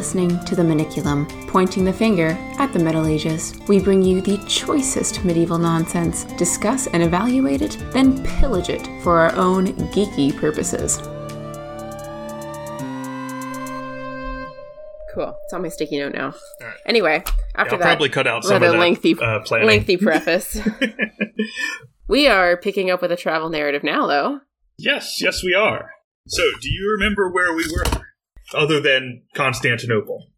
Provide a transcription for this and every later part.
Listening to The Maniculum, pointing the finger at the Middle Ages. We bring you the choicest medieval nonsense, discuss and evaluate it, then pillage it for our own geeky purposes. Cool. It's on my sticky note now. Alright. Anyway, Yeah, after I'll that probably cut out some of that lengthy, uh, lengthy preface, we are picking up with a travel narrative now, though. Yes, yes, we are. So, do you remember where we were? Other than Constantinople.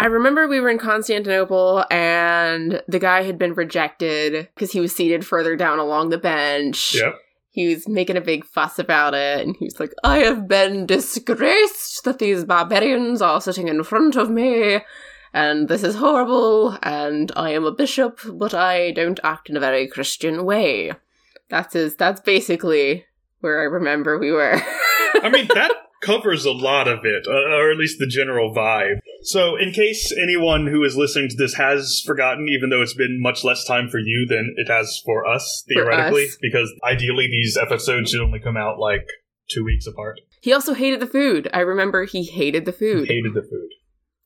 I remember we were in Constantinople and the guy had been rejected because he was seated further down along the bench. Yep. He was making a big fuss about it and he was like, I have been disgraced that these barbarians are sitting in front of me and this is horrible and I am a bishop, but I don't act in a very Christian way. That's his, that's basically where I remember we were. I mean, that covers a lot of it, uh, or at least the general vibe. So, in case anyone who is listening to this has forgotten, even though it's been much less time for you than it has for us, For theoretically, us. because ideally these episodes should only come out like two weeks apart. he also hated the food. I remember he hated the food. Hated the food.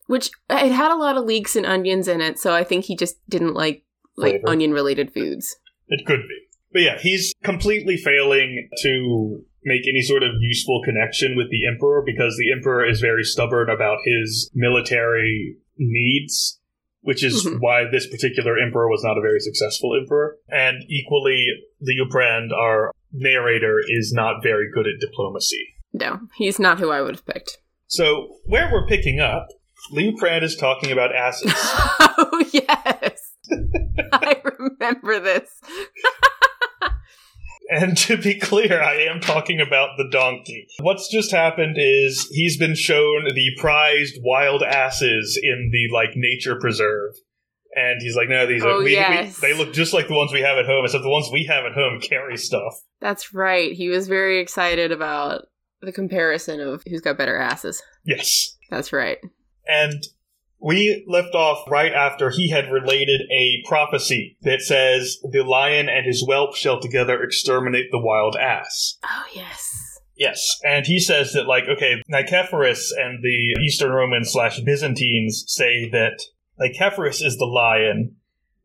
which it had a lot of leeks and onions in it, so I think he just didn't like like onion related foods. It could be. But yeah, he's completely failing to make any sort of useful connection with the Emperor because the Emperor is very stubborn about his military needs, which is Mhm. why this particular Emperor was not a very successful Emperor. And equally, Liuprand, our narrator, is not very good at diplomacy. No, he's not who I would have picked. So, where we're picking up, Liuprand is talking about asses. oh yes, I remember this. And to be clear, I am talking about the donkey. What's just happened is he's been shown the prized wild asses in the like nature preserve. And he's like, no, these are Oh, we, we- yes. they look just like the ones we have at home, except the ones we have at home carry stuff. That's right. He was very excited about the comparison of who's got better asses. Yes. That's right. And we left off right after he had related a prophecy that says the lion and his whelp shall together exterminate the wild ass. Oh yes. Yes, and he says that like okay, Nicephorus and the Eastern Romans slash Byzantines say that Nicephorus is the lion,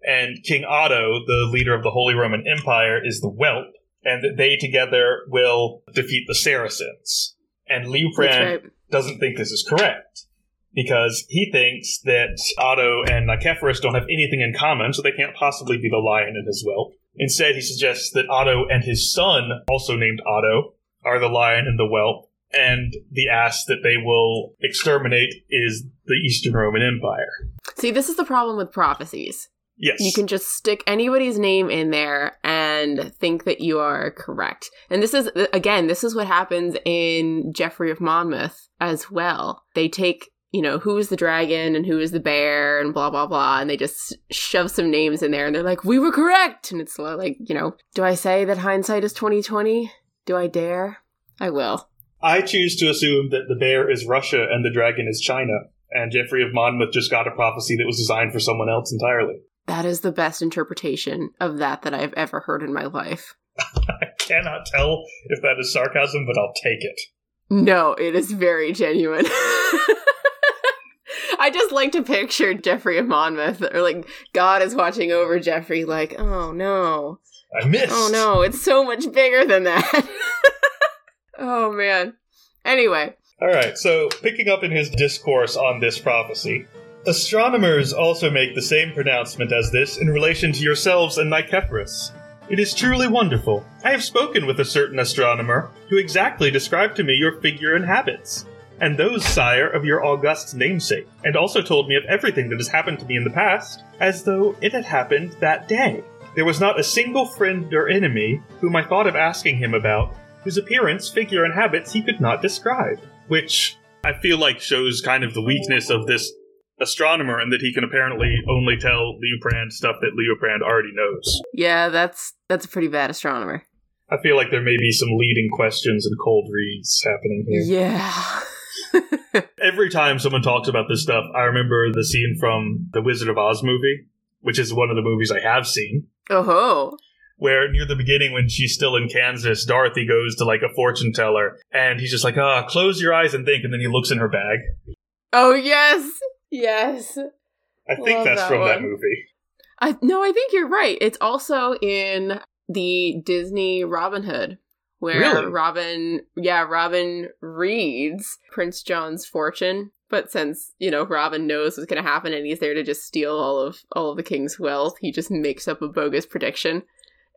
and King Otto, the leader of the Holy Roman Empire, is the whelp, and that they together will defeat the Saracens. And That's Liuprand right. doesn't think this is correct because he thinks that Otto and Nicephorus don't have anything in common, so they can't possibly be the lion and his whelp. Instead, he suggests that Otto and his son, also named Otto, are the lion and the whelp, and the ass that they will exterminate is the Eastern Roman Empire. See, this is the problem with prophecies. Yes. You can just stick anybody's name in there and think that you are correct. And this is, again, this is what happens in Geoffrey of Monmouth as well. They take, you know, who is the dragon and who is the bear and blah, blah, blah. And they just shove some names in there and they're like, we were correct. And it's like, you know, do I say that hindsight is 2020? Do I dare? I will. I choose to assume that the bear is Russia and the dragon is China, and Geoffrey of Monmouth just got a prophecy that was designed for someone else entirely. That is the best interpretation of that that I've ever heard in my life. I cannot tell if that is sarcasm, but I'll take it. No, it is very genuine. I just like to picture Geoffrey of Monmouth, or like God is watching over Geoffrey, like, oh no, I missed. oh no, it's so much bigger than that. oh man. Anyway, All right, so picking up in his discourse on this prophecy, astronomers also make the same pronouncement as this in relation to yourselves and Nicephorus. It is truly wonderful. I have spoken with a certain astronomer who exactly described to me your figure and habits, and those, sire, of your august namesake, and also told me of everything that has happened to me in the past, as though it had happened that day. There was not a single friend or enemy whom I thought of asking him about, whose appearance, figure, and habits he could not describe. Which I feel like shows kind of the weakness of this astronomer and that he can apparently only tell Liuprand stuff that Liuprand already knows. yeah, that's that's a pretty bad astronomer. I feel like there may be some leading questions and cold reads happening here. Yeah. Every time someone talks about this stuff, I remember the scene from the Wizard of Oz movie, which is one of the movies I have seen, oh where near the beginning when she's still in Kansas, Dorothy goes to like a fortune teller and he's just like, ah, close your eyes and think, and then he looks in her bag. Oh yes, yes. I think Love that's that from that movie. I no, I think you're right. It's also in the Disney Robin Hood, where Really? Robin, yeah, Robin reads Prince John's fortune. But since you know Robin knows what's going to happen and he's there to just steal all of all of the king's wealth, he just makes up a bogus prediction,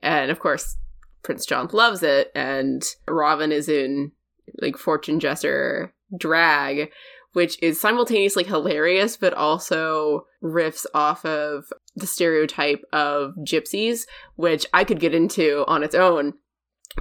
and of course Prince John loves it, and Robin is in like fortune jester drag, which is simultaneously hilarious but also riffs off of the stereotype of gypsies, which I could get into on its own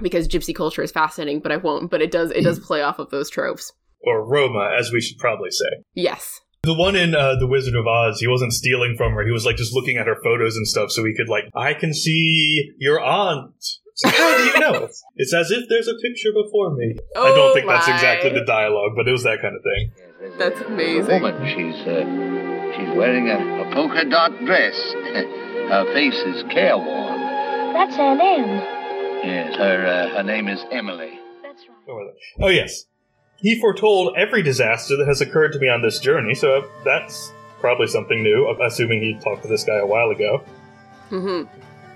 because gypsy culture is fascinating, but I won't. But it does it does play off of those tropes. Or Roma, as we should probably say. Yes. The one in uh, The Wizard of Oz, he wasn't stealing from her. He was like just looking at her photos and stuff so he could, like, I can see your aunt. So how do you know? It's as if there's a picture before me. Oh I Oh don't think that's exactly the dialogue, but it was that kind of thing. That's A amazing. woman. She's uh, she's wearing a, a polka dot dress. her face is careworn. That's Aunt Em. Yes, her uh, her name is Emily. That's right. What was it? Oh, yes. He foretold every disaster that has occurred to me on this journey, so that's probably something new, assuming he talked to this guy a while ago. hmm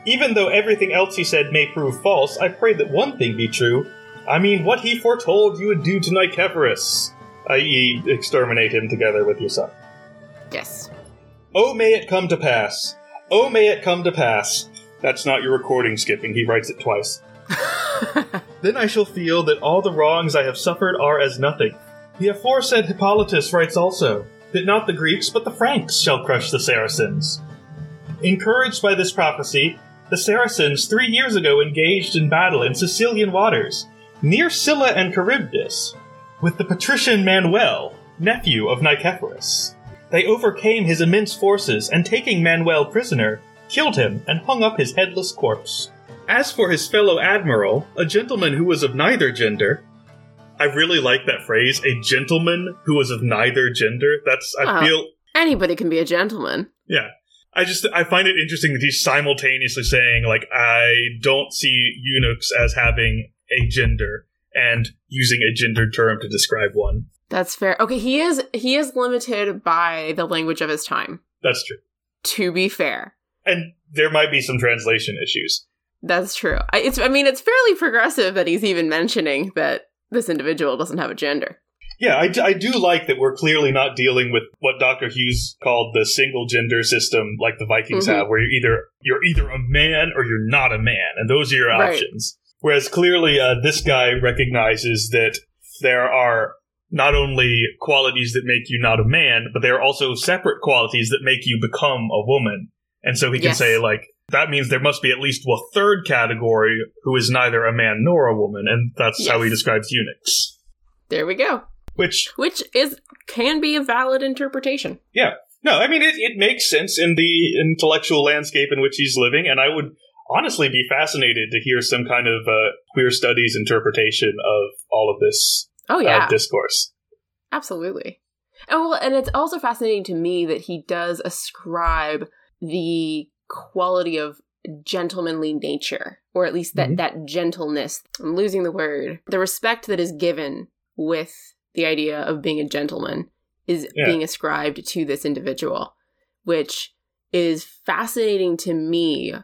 Even though everything else he said may prove false, I pray that one thing be true. I mean, what he foretold you would do to Nikephorus, i.e., exterminate him together with your son. Yes. Oh, may it come to pass. Oh, may it come to pass. That's not your recording skipping, he writes it twice. Then I shall feel that all the wrongs I have suffered are as nothing. The aforesaid Hippolytus writes also that not the Greeks but the Franks shall crush the Saracens. Encouraged by this prophecy, the Saracens three years ago engaged in battle in Sicilian waters, near Scylla and Charybdis, with the patrician Manuel, nephew of Nicephorus. They overcame his immense forces, and taking Manuel prisoner, killed him and hung up his headless corpse. As for his fellow admiral, a gentleman who was of neither gender, I really like that phrase, a gentleman who was of neither gender. That's, I Wow. feel, Anybody can be a gentleman. yeah. I just, I find it interesting that he's simultaneously saying, like, I don't see eunuchs as having a gender and using a gendered term to describe one. That's fair. Okay, he is he is limited by the language of his time. That's true. To be fair. And there might be some translation issues. That's true. I, it's. I mean, it's fairly progressive that he's even mentioning that this individual doesn't have a gender. Yeah, I, d- I do like that we're clearly not dealing with what Dr. Hughes called the single gender system like the Vikings Mhm. have, where you're either you're either a man or you're not a man, and those are your Right. options. Whereas clearly, uh, this guy recognizes that there are not only qualities that make you not a man, but there are also separate qualities that make you become a woman. And so he can Yes. say, like, that means there must be at least a third category who is neither a man nor a woman, and that's how he describes eunuchs. There we go. Which Which is can be a valid interpretation. Yeah. No, I mean it, it makes sense in the intellectual landscape in which he's living, and I would honestly be fascinated to hear some kind of uh, queer studies interpretation of all of this Oh uh, yeah, discourse. absolutely. And well, and it's also fascinating to me that he does ascribe the quality of gentlemanly nature, or at least that Mhm. that gentleness. I'm losing the word. The respect that is given with the idea of being a gentleman is Yeah. being ascribed to this individual, which is fascinating to me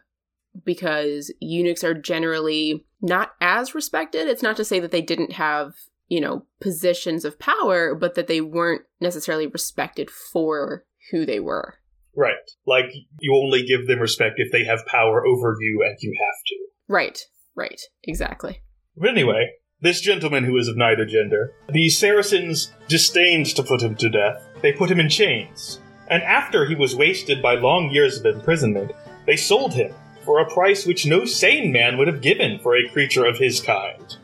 because eunuchs are generally not as respected. It's not to say that they didn't have, you know, positions of power, but that they weren't necessarily respected for who they were. Right. Like, you only give them respect if they have power over you and you have to. Right, right, exactly. But anyway, this gentleman who is of neither gender, the Saracens disdained to put him to death. They put him in chains. And after he was wasted by long years of imprisonment, they sold him for a price which no sane man would have given for a creature of his kind.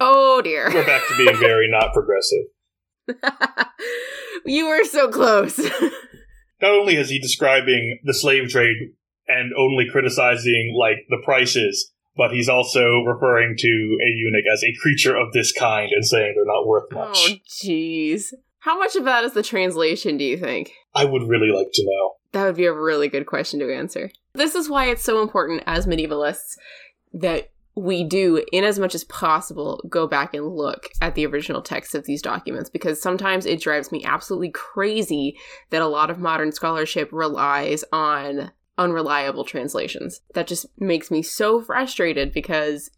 Oh dear. We're back to being very not progressive. you were so close. Not only is he describing the slave trade and only criticizing, like, the prices, but he's also referring to a eunuch as a creature of this kind and saying they're not worth oh, much. oh jeez. How much of that is the translation, do you think? I would really like to know. That would be a really good question to answer. This is why it's so important as medievalists that we do, in as much as possible, go back and look at the original text of these documents because sometimes it drives me absolutely crazy that a lot of modern scholarship relies on unreliable translations. That just makes me so frustrated because,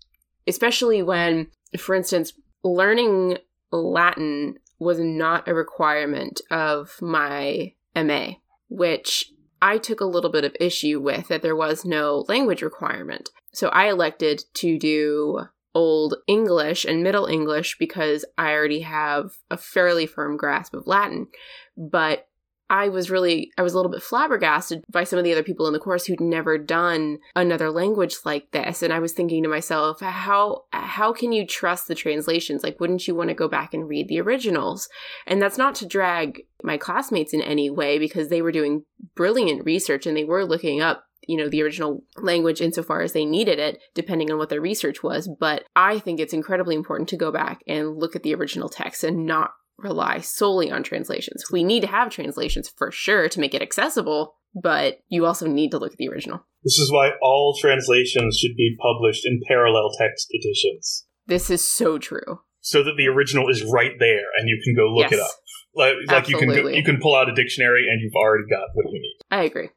especially when, for instance, learning Latin was not a requirement of my MA, which I took a little bit of issue with that there was no language requirement. So I elected to do Old English and Middle English because I already have a fairly firm grasp of Latin. But I was really I was a little bit flabbergasted by some of the other people in the course who'd never done another language like this. And I was thinking to myself how how can you trust the translations? Like wouldn't you want to go back and read the originals? And that's not to drag my classmates in any way because they were doing brilliant research and they were looking up you know the original language insofar as they needed it depending on what their research was but i think it's incredibly important to go back and look at the original text and not rely solely on translations. We need to have translations for sure to make it accessible, but you also need to look at the original. This is why all translations should be published in parallel text editions. This is so true. So that the original is right there and you can go look Yes. it up. Like, like you can go, you can pull out a dictionary and you've already got what you need. I agree.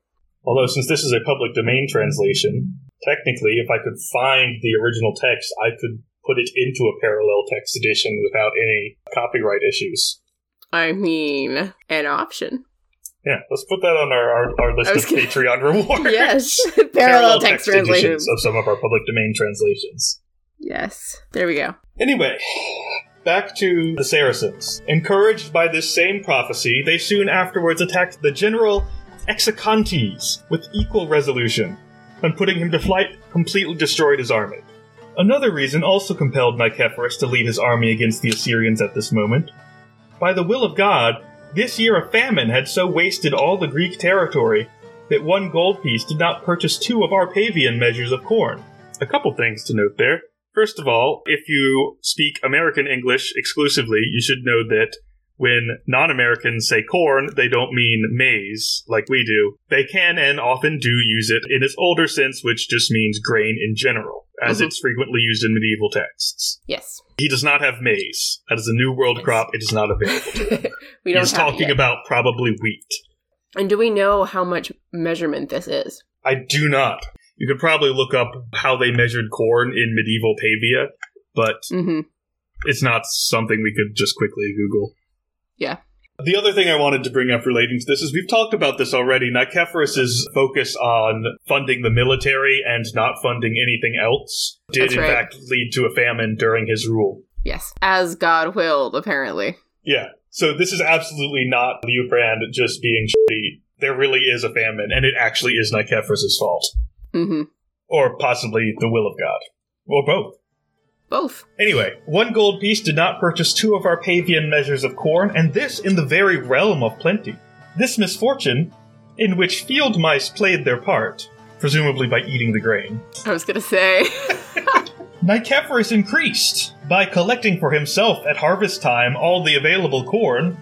Although since this is a public domain translation, technically if I could find the original text, I could put it into a parallel text edition without any copyright issues. I mean, an option. Yeah, let's put that on our, our, our list of Patreon rewards. yes. Parallel text translations. editions of some of our public domain translations. Yes. There we go. Anyway, back to the Saracens. Encouraged by this same prophecy, they soon afterwards attacked the general Exacontes with equal resolution, and putting him to flight, completely destroyed his army. Another reason also compelled Nicephorus to lead his army against the Assyrians at this moment. By the will of God, this year a famine had so wasted all the Greek territory that one gold piece did not purchase two of our Pavian measures of corn. A couple things to note there. First of all, if you speak American English exclusively, you should know that when non Americans say corn, they don't mean maize like we do. They can and often do use it in its older sense, which just means grain in general, as Mhm. it's frequently used in medieval texts. Yes. He does not have maize. That is a new world Yes. crop. It is not available. we don't He's talking about probably wheat. And do we know how much measurement this is? I do not. You could probably look up how they measured corn in medieval Pavia, but Mm-hmm. it's not something we could just quickly Google. Yeah. The other thing I wanted to bring up relating to this is we've talked about this already. Nicephorus's focus on funding the military and not funding anything else did That's in right. fact lead to a famine during his rule. Yes. As God willed, apparently. Yeah. So this is absolutely not Liuprand just being shitty. There really is a famine, and it actually is Nicephorus's fault. Mm-hmm. Or possibly the will of God. Or both. Both. Anyway, one gold piece did not purchase two of our Pavian measures of corn, and this in the very realm of plenty. This misfortune, in which field mice played their part, presumably by eating the grain, I was gonna say. Nicephorus increased by collecting for himself at harvest time all the available corn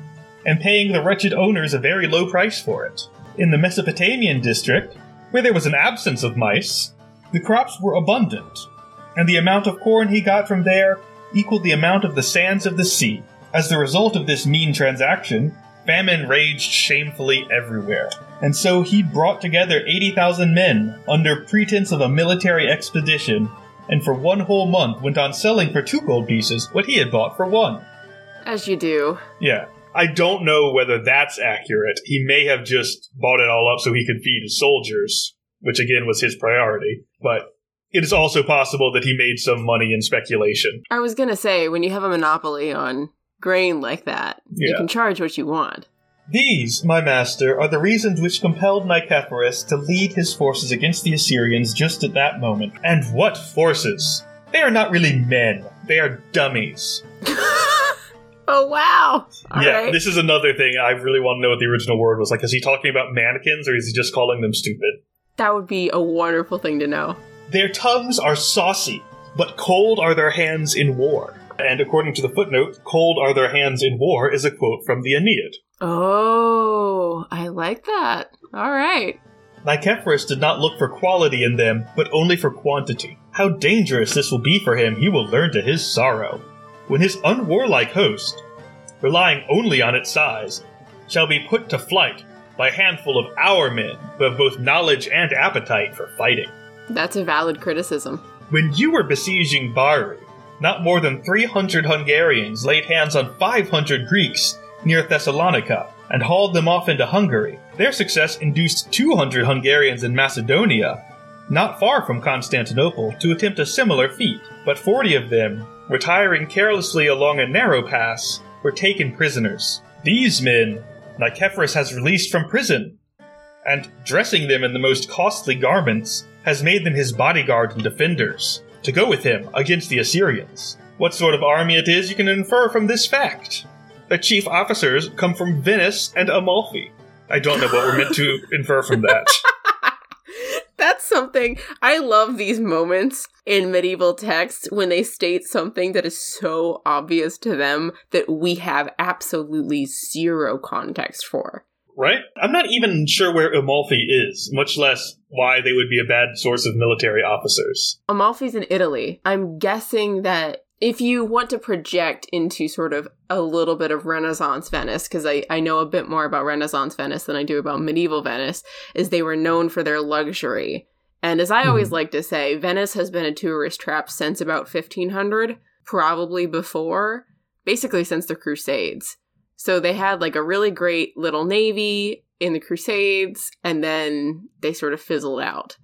and paying the wretched owners a very low price for it. In the Mesopotamian district, where there was an absence of mice, the crops were abundant, and the amount of corn he got from there equaled the amount of the sands of the sea. As the result of this mean transaction, famine raged shamefully everywhere. And so he brought together 80,000 men under pretense of a military expedition, and for one whole month went on selling for two gold pieces what he had bought for one. As you do. Yeah. I don't know whether that's accurate. He may have just bought it all up so he could feed his soldiers, which again was his priority. But it is also possible that he made some money in speculation. I was gonna say, when you have a monopoly on grain like that, you can charge what you want. These, my master, are the reasons which compelled Nicephorus to lead his forces against the Assyrians just at that moment. And what forces! They are not really men, they are dummies. oh wow! All yeah, right. this is another thing I really want to know what the original word was. Like, is he talking about mannequins or is he just calling them stupid? that would be a wonderful thing to know. Their tongues are saucy, but cold are their hands in war. And according to the footnote, cold are their hands in war is a quote from the Aeneid. Oh, I like that. All right. Nicephorus did not look for quality in them, but only for quantity. How dangerous this will be for him, he will learn to his sorrow. When his unwarlike host, relying only on its size, shall be put to flight by a handful of our men who have both knowledge and appetite for fighting. That's a valid criticism. When you were besieging Bari, not more than 300 Hungarians laid hands on 500 Greeks near Thessalonica and hauled them off into Hungary. Their success induced 200 Hungarians in Macedonia, not far from Constantinople, to attempt a similar feat, but 40 of them, retiring carelessly along a narrow pass, were taken prisoners. These men Nicephorus has released from prison, and dressing them in the most costly garments, has made them his bodyguard and defenders, to go with him against the Assyrians. What sort of army it is you can infer from this fact. The chief officers come from Venice and Amalfi. I don't know what we're meant to infer from that. That's something I love these moments in medieval texts when they state something that is so obvious to them that we have absolutely zero context for. Right? I'm not even sure where Amalfi is, much less why they would be a bad source of military officers. Amalfi's in Italy. I'm guessing that if you want to project into sort of a little bit of Renaissance Venice, because I, I know a bit more about Renaissance Venice than I do about medieval Venice, is they were known for their luxury. And as I hmm. always like to say, Venice has been a tourist trap since about 1500, probably before, basically since the Crusades. So they had like a really great little navy in the Crusades, and then they sort of fizzled out.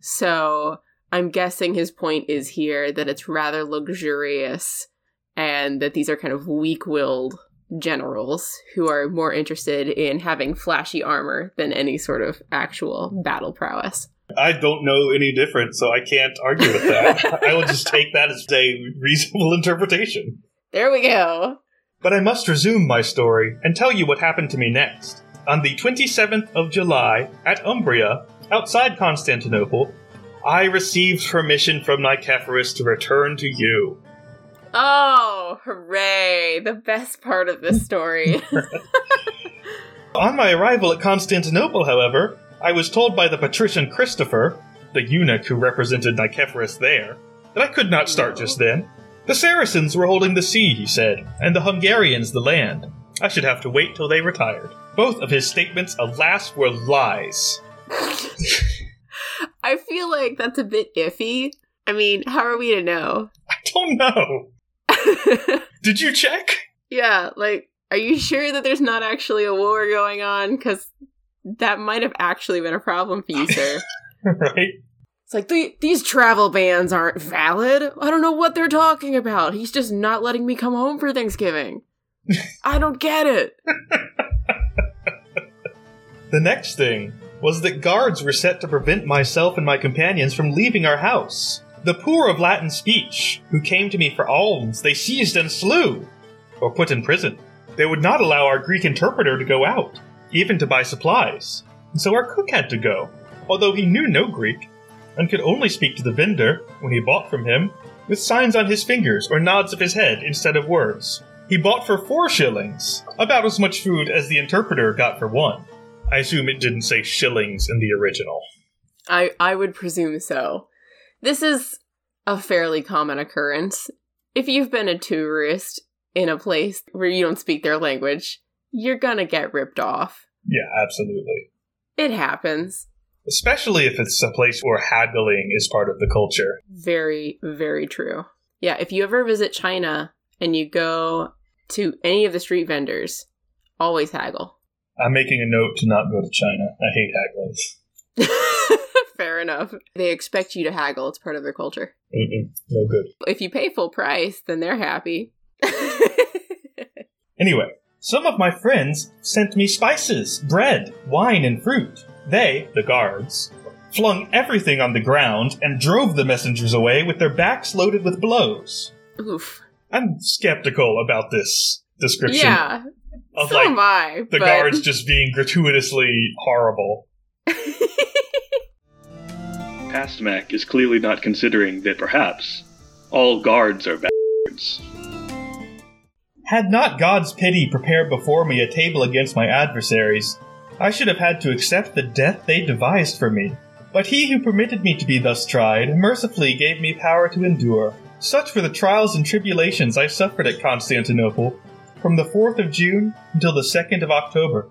So I'm guessing his point is here that it's rather luxurious and that these are kind of weak willed generals who are more interested in having flashy armor than any sort of actual battle prowess. I don't know any different, so I can't argue with that. I will just take that as a reasonable interpretation. There we go. But I must resume my story and tell you what happened to me next. On the 27th of July, at Umbria, outside Constantinople, I received permission from Nicephorus to return to you. Oh, hooray! The best part of this story. On my arrival at Constantinople, however, I was told by the patrician Christopher, the eunuch who represented Nicephorus there, that I could not start just then. The Saracens were holding the sea, he said, and the Hungarians the land. I should have to wait till they retired. Both of his statements, alas, were lies. I feel like that's a bit iffy. I mean, how are we to know? I don't know. Did you check? yeah, like, are you sure that there's not actually a war going on? Because that might have actually been a problem for you, sir. right? It's like, the, these travel bans aren't valid. I don't know what they're talking about. He's just not letting me come home for Thanksgiving. I don't get it. The next thing was that guards were set to prevent myself and my companions from leaving our house. The poor of Latin speech, who came to me for alms, they seized and slew, or put in prison. They would not allow our Greek interpreter to go out, even to buy supplies, and so our cook had to go, although he knew no Greek, and could only speak to the vendor, when he bought from him, with signs on his fingers or nods of his head instead of words. He bought for four shillings, about as much food as the interpreter got for one. I assume it didn't say shillings in the original. I, I would presume so. This is a fairly common occurrence. If you've been a tourist in a place where you don't speak their language, you're gonna get ripped off. Yeah, absolutely. It happens. Especially if it's a place where haggling is part of the culture. Very, very true. Yeah, if you ever visit China and you go to any of the street vendors, always haggle. I'm making a note to not go to China. I hate haggling. Fair enough. They expect you to haggle, it's part of their culture. Mm-mm, no good. If you pay full price, then they're happy. Anyway, some of my friends sent me spices, bread, wine, and fruit. They, the guards, flung everything on the ground and drove the messengers away with their backs loaded with blows. Oof. I'm skeptical about this description Yeah, of so like am I. the but- guards just being gratuitously horrible. Pastmak is clearly not considering that perhaps all guards are bastards. Had not God's pity prepared before me a table against my adversaries, I should have had to accept the death they devised for me. But he who permitted me to be thus tried mercifully gave me power to endure. Such were the trials and tribulations I suffered at Constantinople from the 4th of June until the 2nd of October,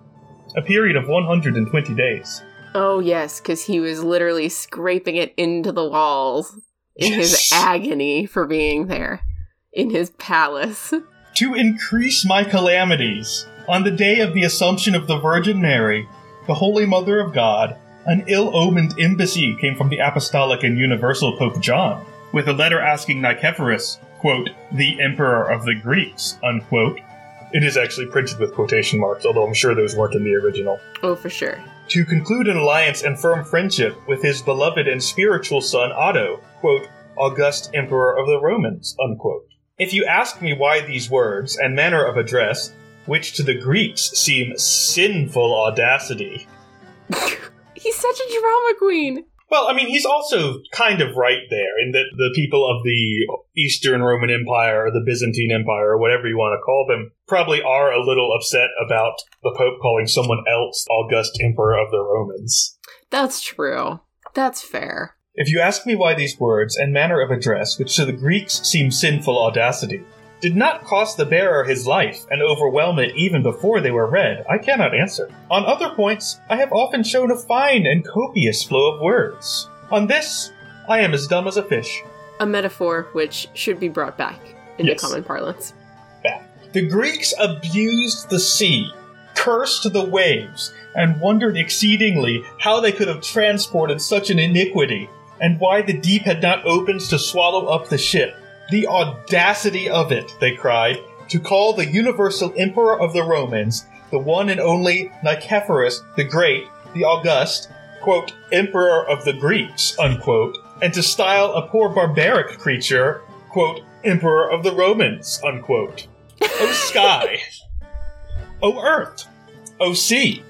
a period of 120 days. Oh, yes, because he was literally scraping it into the walls in his agony for being there in his palace. To increase my calamities, on the day of the Assumption of the Virgin Mary, the Holy Mother of God, an ill omened embassy came from the Apostolic and Universal Pope John, with a letter asking Nicephorus, quote, the Emperor of the Greeks, unquote. It is actually printed with quotation marks, although I'm sure those weren't in the original. Oh, for sure. To conclude an alliance and firm friendship with his beloved and spiritual son Otto, quote, August Emperor of the Romans, unquote. If you ask me why these words and manner of address, which to the Greeks seem sinful audacity, He's such a drama queen. well, I mean, he's also kind of right there in that the people of the Eastern Roman Empire or the Byzantine Empire or whatever you want to call them probably are a little upset about the Pope calling someone else August Emperor of the Romans. That's true. That's fair. If you ask me why these words and manner of address, which to the Greeks seem sinful audacity, did not cost the bearer his life and overwhelm it even before they were read, I cannot answer. On other points, I have often shown a fine and copious flow of words. On this, I am as dumb as a fish. A metaphor which should be brought back into Yes. common parlance. Back. The Greeks abused the sea, cursed the waves, and wondered exceedingly how they could have transported such an iniquity, and why the deep had not opened to swallow up the ship. The audacity of it, they cried, to call the universal emperor of the Romans, the one and only Nicephorus the Great, the August, quote, emperor of the Greeks, unquote, and to style a poor barbaric creature, quote, emperor of the Romans, unquote. O sky! O earth! O sea!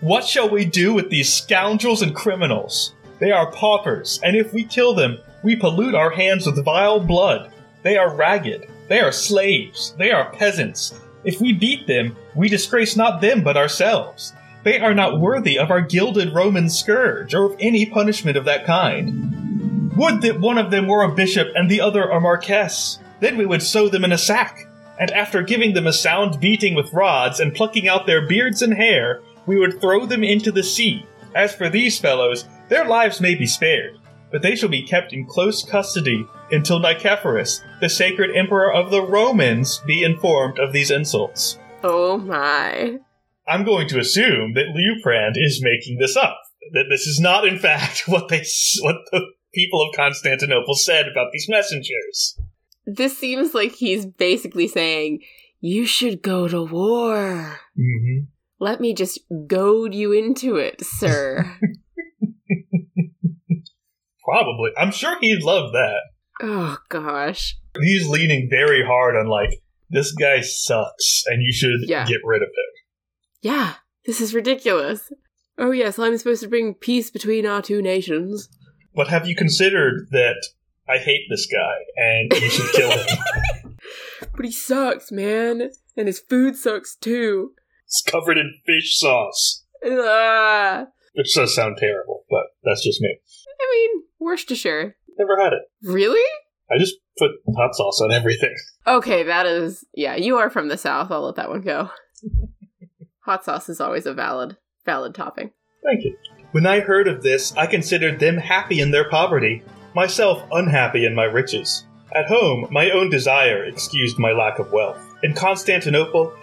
What shall we do with these scoundrels and criminals? They are paupers, and if we kill them, we pollute our hands with vile blood. They are ragged. They are slaves. They are peasants. If we beat them, we disgrace not them but ourselves. They are not worthy of our gilded Roman scourge, or of any punishment of that kind. Would that one of them were a bishop and the other a marquess! Then we would sew them in a sack, and after giving them a sound beating with rods and plucking out their beards and hair, we would throw them into the sea. As for these fellows, their lives may be spared, but they shall be kept in close custody until Nicephorus, the sacred emperor of the Romans, be informed of these insults. Oh my. I'm going to assume that Liuprand is making this up. That this is not, in fact, what they what the people of Constantinople said about these messengers. This seems like he's basically saying, You should go to war. Mm-hmm. Let me just goad you into it, sir. Probably. I'm sure he'd love that. Oh gosh. He's leaning very hard on like this guy sucks, and you should Yeah. get rid of him. Yeah, this is ridiculous. Oh yes, I'm supposed to bring peace between our two nations. But have you considered that I hate this guy and you should kill him? But he sucks, man. And his food sucks too. it's covered in fish sauce, Ah. which does sound terrible, but that's just me. I mean, Worcestershire. Never had it. Really? I just put hot sauce on everything. Okay, that is yeah, you are from the south. I'll let that one go. Hot sauce is always a valid valid topping. Thank you. When I heard of this, I considered them happy in their poverty, myself unhappy in my riches. At home, my own desire excused my lack of wealth. In Constantinople,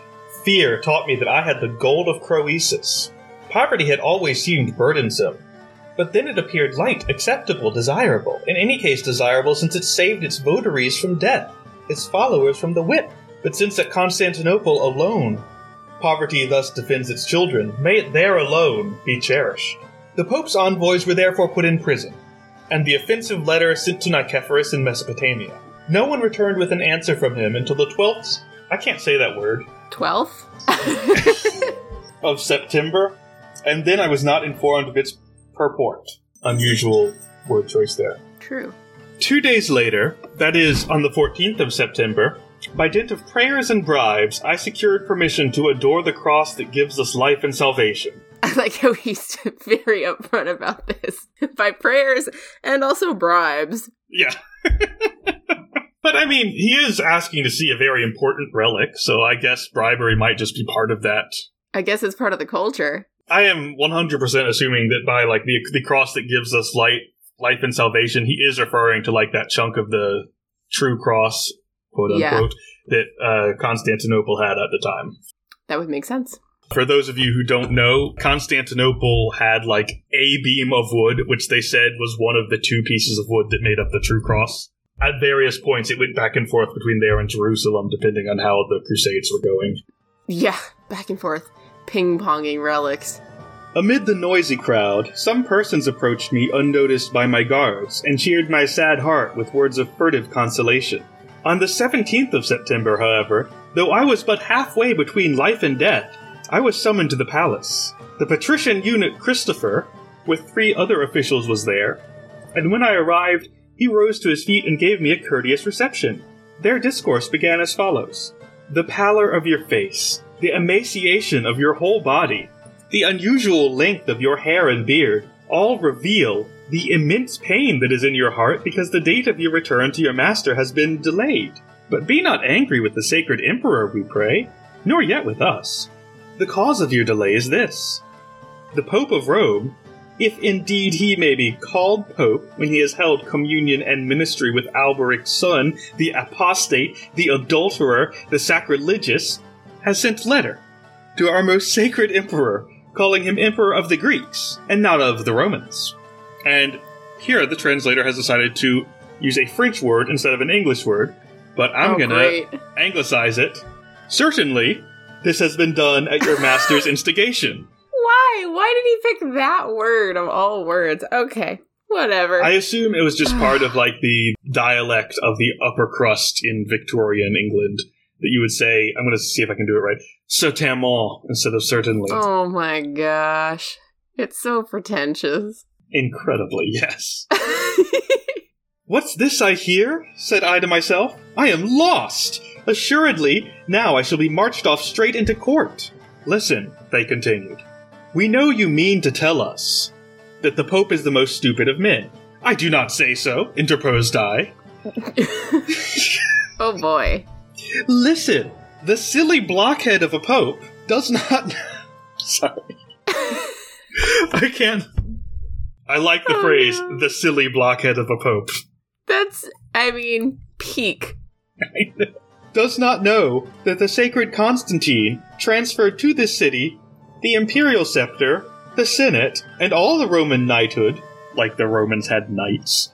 fear taught me that I had the gold of Croesus. Poverty had always seemed burdensome, but then it appeared light, acceptable, desirable. In any case, desirable since it saved its votaries from death, its followers from the whip. But since at Constantinople alone poverty thus defends its children, may it there alone be cherished. The Pope's envoys were therefore put in prison, and the offensive letter sent to Nicephorus in Mesopotamia. No one returned with an answer from him until the 12th, I can't say that word, Twelfth? of September, and then I was not informed of its purport. Unusual word choice there. True. Two days later, that is, on the 14th of September, by dint of prayers and bribes, I secured permission to adore the cross that gives us life and salvation. I like how he's very upfront about this by prayers and also bribes. Yeah. but I mean, he is asking to see a very important relic, so I guess bribery might just be part of that. I guess it's part of the culture. I am 100% assuming that by like the the cross that gives us light, life and salvation, he is referring to like that chunk of the true cross, quote Yeah. unquote, that uh, Constantinople had at the time. That would make sense. For those of you who don't know, Constantinople had like a beam of wood, which they said was one of the two pieces of wood that made up the true cross. At various points, it went back and forth between there and Jerusalem, depending on how the Crusades were going. Yeah, back and forth, ping ponging relics. Amid the noisy crowd, some persons approached me unnoticed by my guards and cheered my sad heart with words of furtive consolation. On the 17th of September, however, though I was but halfway between life and death, I was summoned to the palace. The patrician eunuch Christopher, with three other officials, was there, and when I arrived, he rose to his feet and gave me a courteous reception. Their discourse began as follows The pallor of your face, the emaciation of your whole body, the unusual length of your hair and beard all reveal the immense pain that is in your heart because the date of your return to your master has been delayed. But be not angry with the sacred emperor, we pray, nor yet with us. The cause of your delay is this the Pope of Rome, if indeed he may be called Pope when he has held communion and ministry with Alberic's son, the apostate, the adulterer, the sacrilegious, has sent letter to our most sacred emperor, calling him Emperor of the Greeks and not of the Romans. And here the translator has decided to use a French word instead of an English word, but I'm oh, gonna great. anglicize it. Certainly, this has been done at your master's instigation. Why? Why did he pick that word of all words? Okay, whatever. I assume it was just part of like the dialect of the upper crust in Victorian England that you would say, I'm going to see if I can do it right, certainement instead of certainly. oh my gosh. It's so pretentious. Incredibly, yes. What's this I hear? said I to myself. I am lost! Assuredly, now I shall be marched off straight into court. Listen, they continued. We know you mean to tell us that the Pope is the most stupid of men. I do not say so, interposed I. oh boy. Listen, the silly blockhead of a Pope does not. Sorry. I can't. I like the Oh, phrase, no. the silly blockhead of a Pope. That's, I mean, peak. does not know that the sacred Constantine transferred to this city the imperial scepter, the senate, and all the Roman knighthood, like the Romans had knights.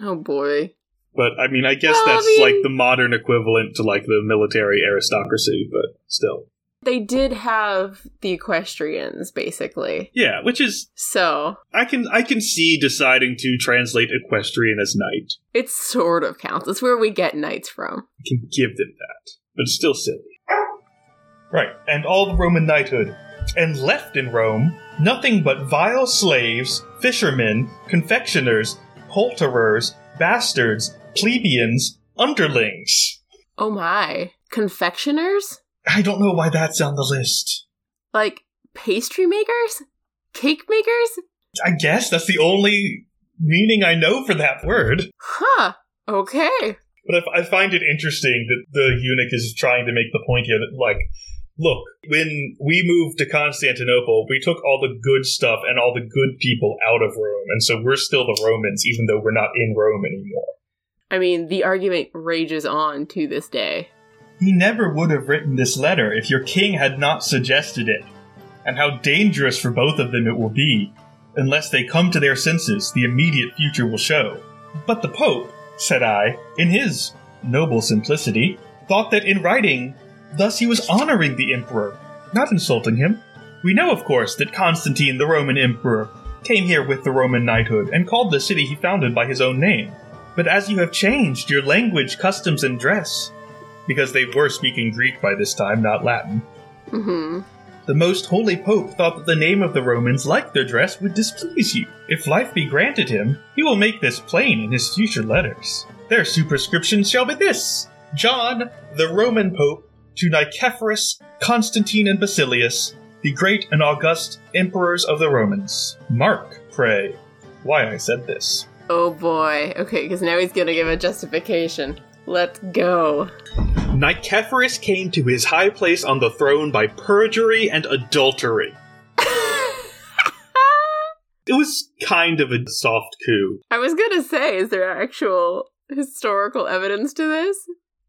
Oh boy. But I mean, I guess Well, I that's mean- like the modern equivalent to like the military aristocracy, but still. They did have the equestrians, basically. Yeah, which is So, I can I can see deciding to translate equestrian as knight. it sort of counts. It's where we get knights from. I can give them that, but it's still silly. Right, and all the Roman knighthood. And left in Rome, nothing but vile slaves, fishermen, confectioners, poulterers, bastards, plebeians, underlings. Oh my. Confectioners? I don't know why that's on the list. Like pastry makers? Cake makers? I guess that's the only meaning I know for that word. Huh. Okay. But I, I find it interesting that the eunuch is trying to make the point here that, like, look, when we moved to Constantinople, we took all the good stuff and all the good people out of Rome, and so we're still the Romans, even though we're not in Rome anymore. I mean, the argument rages on to this day. He never would have written this letter if your king had not suggested it, and how dangerous for both of them it will be. Unless they come to their senses, the immediate future will show. But the Pope, said I, in his noble simplicity, thought that in writing, thus he was honoring the Emperor, not insulting him. We know, of course, that Constantine, the Roman Emperor, came here with the Roman knighthood and called the city he founded by his own name. But as you have changed your language, customs, and dress, because they were speaking Greek by this time, not Latin. hmm The most holy Pope thought that the name of the Romans, like their dress, would displease you. If life be granted him, he will make this plain in his future letters. Their superscription shall be this John, the Roman Pope, to Nicephorus, Constantine, and Basilius, the great and august emperors of the Romans. Mark, pray, why I said this. Oh boy. Okay, because now he's gonna give a justification. Let's go. Nicephorus came to his high place on the throne by perjury and adultery. It was kind of a soft coup. I was gonna say, is there actual historical evidence to this?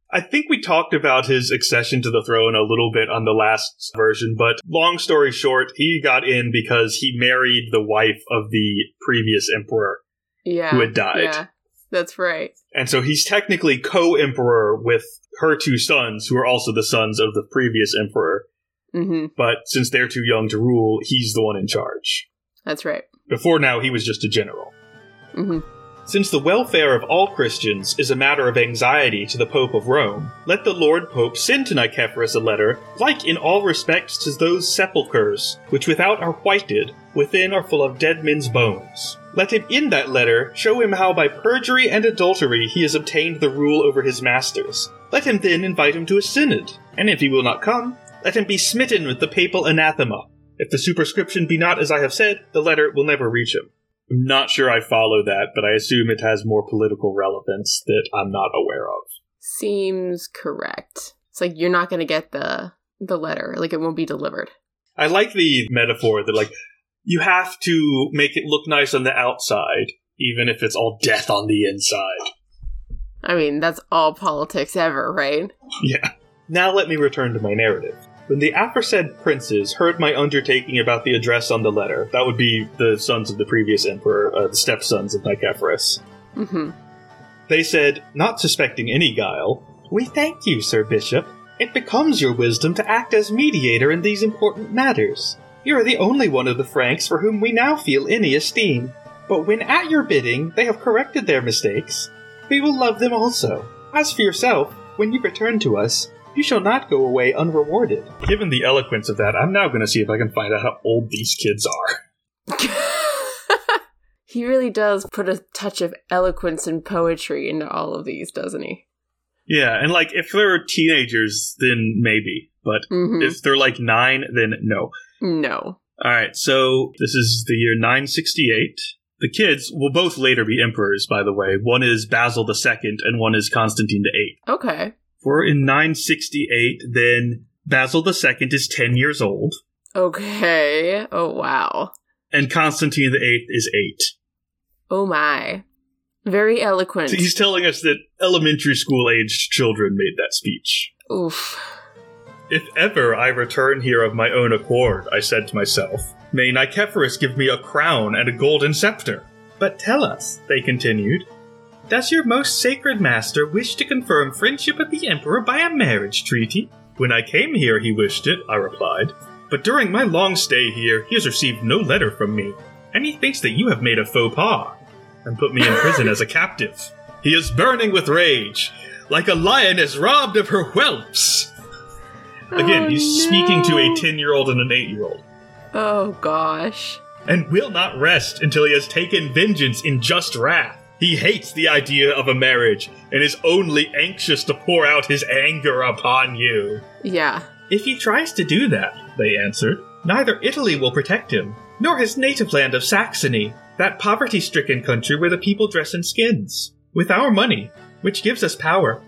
I think we talked about his accession to the throne a little bit on the last version, but long story short, he got in because he married the wife of the previous emperor Yeah. who had died. Yeah, that's right. And so he's technically co emperor with her two sons, who are also the sons of the previous emperor. hmm But since they're too young to rule, he's the one in charge. That's right. Before now, he was just a general. hmm Since the welfare of all Christians is a matter of anxiety to the Pope of Rome, let the Lord Pope send to Nicephorus a letter, like in all respects to those sepulchres, which without are whited, within are full of dead men's bones. Let him in that letter show him how by perjury and adultery he has obtained the rule over his masters. Let him then invite him to a synod, and if he will not come, let him be smitten with the papal anathema. If the superscription be not as I have said, the letter will never reach him. I'm not sure I follow that, but I assume it has more political relevance that I'm not aware of. Seems correct. It's like you're not gonna get the the letter. Like it won't be delivered. I like the metaphor that, like, you have to make it look nice on the outside, even if it's all death on the inside. I mean, that's all politics ever, right? Yeah. Now let me return to my narrative. When the aforesaid princes heard my undertaking about the address on the letter, that would be the sons of the previous emperor, uh, the stepsons of Nicephorus, hmm They said, not suspecting any guile, We thank you, Sir Bishop. It becomes your wisdom to act as mediator in these important matters. You are the only one of the Franks for whom we now feel any esteem. But when at your bidding they have corrected their mistakes, we will love them also. As for yourself, when you return to us, you shall not go away unrewarded. Given the eloquence of that, I'm now going to see if I can find out how old these kids are. he really does put a touch of eloquence and poetry into all of these, doesn't he? Yeah, and like if they're teenagers, then maybe. But hmm If they're like nine, then no. No. All right, so this is the year 968. The kids will both later be emperors, by the way. One is Basil II and one is Constantine VIII. Okay. For in 968, then Basil II is 10 years old Okay. Oh wow. and Constantine VIII is 8. Oh my. Very eloquent. So he's telling us that elementary school aged children made that speech. Oof. If ever I return here of my own accord, I said to myself, may Nicephorus give me a crown and a golden scepter. But tell us, they continued, does your most sacred master wish to confirm friendship with the Emperor by a marriage treaty? When I came here, he wished it, I replied. But during my long stay here, he has received no letter from me, and he thinks that you have made a faux pas and put me in prison as a captive. He is burning with rage, like a lioness robbed of her whelps. Again, Oh, he's speaking to a 10 year old and an 8 year old. Oh gosh. And will not rest until he has taken vengeance in just wrath. He hates the idea of a marriage and is only anxious to pour out his anger upon you. Yeah. If he tries to do that, they answered, neither Italy will protect him, nor his native land of Saxony, that poverty stricken country where the people dress in skins. With our money, which gives us power,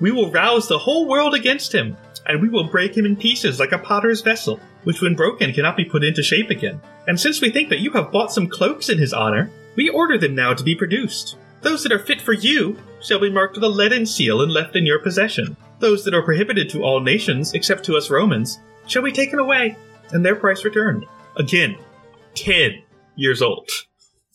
we will rouse the whole world against him, and we will break him in pieces like a potter's vessel, which when broken cannot be put into shape again. And since we think that you have bought some cloaks in his honor, we order them now to be produced. Those that are fit for you shall be marked with a leaden seal and left in your possession. Those that are prohibited to all nations, except to us Romans, shall be taken away, and their price returned. Again, 10 years old.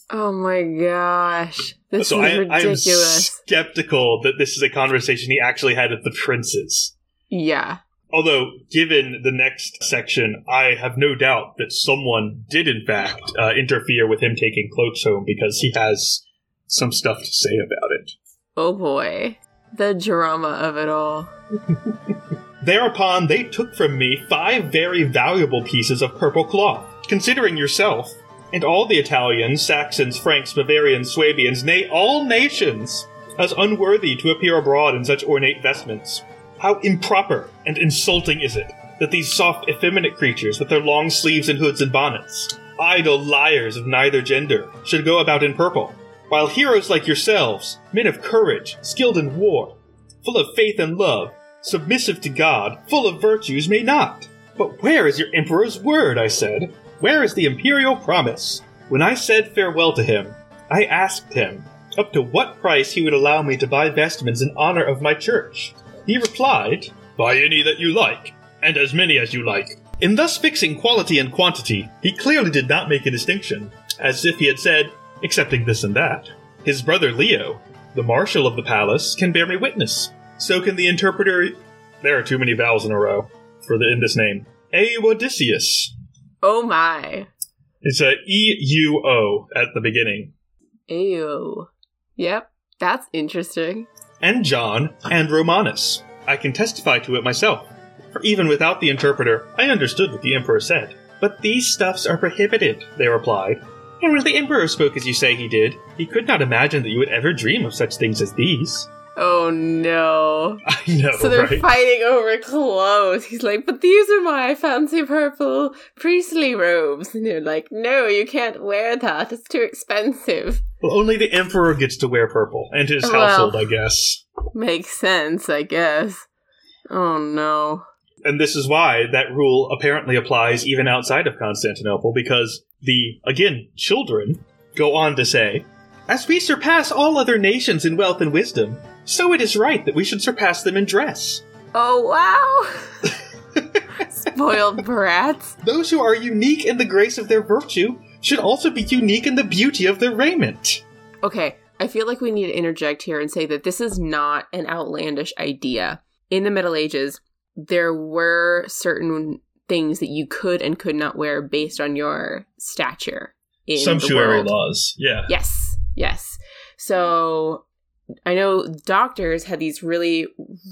Oh my gosh. This so is I, I'm ridiculous. skeptical that this is a conversation he actually had with the princes. Yeah. Although, given the next section, I have no doubt that someone did, in fact, uh, interfere with him taking cloaks home because he has some stuff to say about it. Oh boy. The drama of it all. Thereupon, they took from me five very valuable pieces of purple cloth. Considering yourself, and all the Italians, Saxons, Franks, Bavarians, Swabians, nay, all nations, as unworthy to appear abroad in such ornate vestments. How improper and insulting is it that these soft, effeminate creatures with their long sleeves and hoods and bonnets, idle liars of neither gender, should go about in purple, while heroes like yourselves, men of courage, skilled in war, full of faith and love, submissive to God, full of virtues, may not. But where is your emperor's word? I said. Where is the imperial promise? When I said farewell to him, I asked him up to what price he would allow me to buy vestments in honor of my church. He replied, Buy any that you like, and as many as you like. In thus fixing quality and quantity, he clearly did not make a distinction, as if he had said, excepting this and that. His brother Leo, the marshal of the palace, can bear me witness. So can the interpreter. There are too many vowels in a row for the in this name. Euodisius. Oh my. It's a E U O at the beginning. Ew. Yep. That's interesting. And John and Romanus. I can testify to it myself. For even without the interpreter, I understood what the emperor said. But these stuffs are prohibited, they replied. And when the emperor spoke as you say he did, he could not imagine that you would ever dream of such things as these. Oh no. I know, So they're right? fighting over clothes. He's like, but these are my fancy purple priestly robes. And they're like, no, you can't wear that. It's too expensive. well, only the emperor gets to wear purple, and his Well. household, I guess. Makes sense, I guess. Oh no. And this is why that rule apparently applies even outside of Constantinople, because the, again, children go on to say, As we surpass all other nations in wealth and wisdom, so it is right that we should surpass them in dress. Oh wow. Spoiled brats. Those who are unique in the grace of their virtue should also be unique in the beauty of their raiment. Okay, I feel like we need to interject here and say that this is not an outlandish idea. In the Middle Ages, there were certain things that you could and could not wear based on your stature in the Sumptuary laws, yeah. Yes, yes. So I know doctors had these really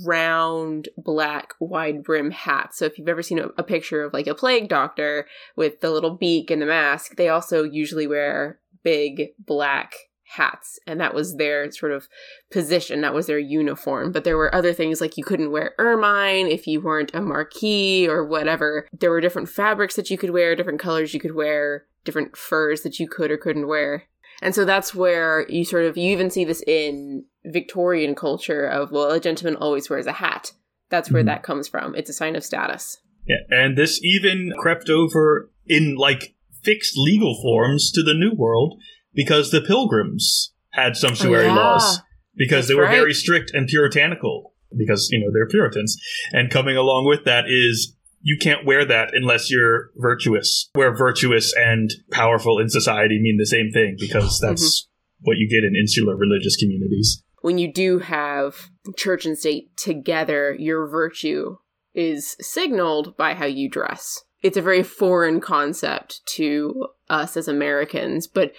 round, black, wide brim hats. So if you've ever seen a, a picture of like a plague doctor with the little beak and the mask, they also usually wear big black hats. And that was their sort of position, that was their uniform. But there were other things like you couldn't wear ermine if you weren't a marquis or whatever. There were different fabrics that you could wear, different colors you could wear, different furs that you could or couldn't wear. And so that's where you sort of you even see this in Victorian culture of well, a gentleman always wears a hat. That's where Mhm. that comes from. It's a sign of status. Yeah, and this even crept over in like fixed legal forms to the New World because the Pilgrims had sumptuary Oh, yeah. laws because That's they were right. very strict and puritanical because you know they're Puritans, and coming along with that is you can't wear that unless you're virtuous. Where virtuous and powerful in society mean the same thing because that's Mm-hmm. what you get in insular religious communities. When you do have church and state together, your virtue is signaled by how you dress. It's a very foreign concept to us as Americans, but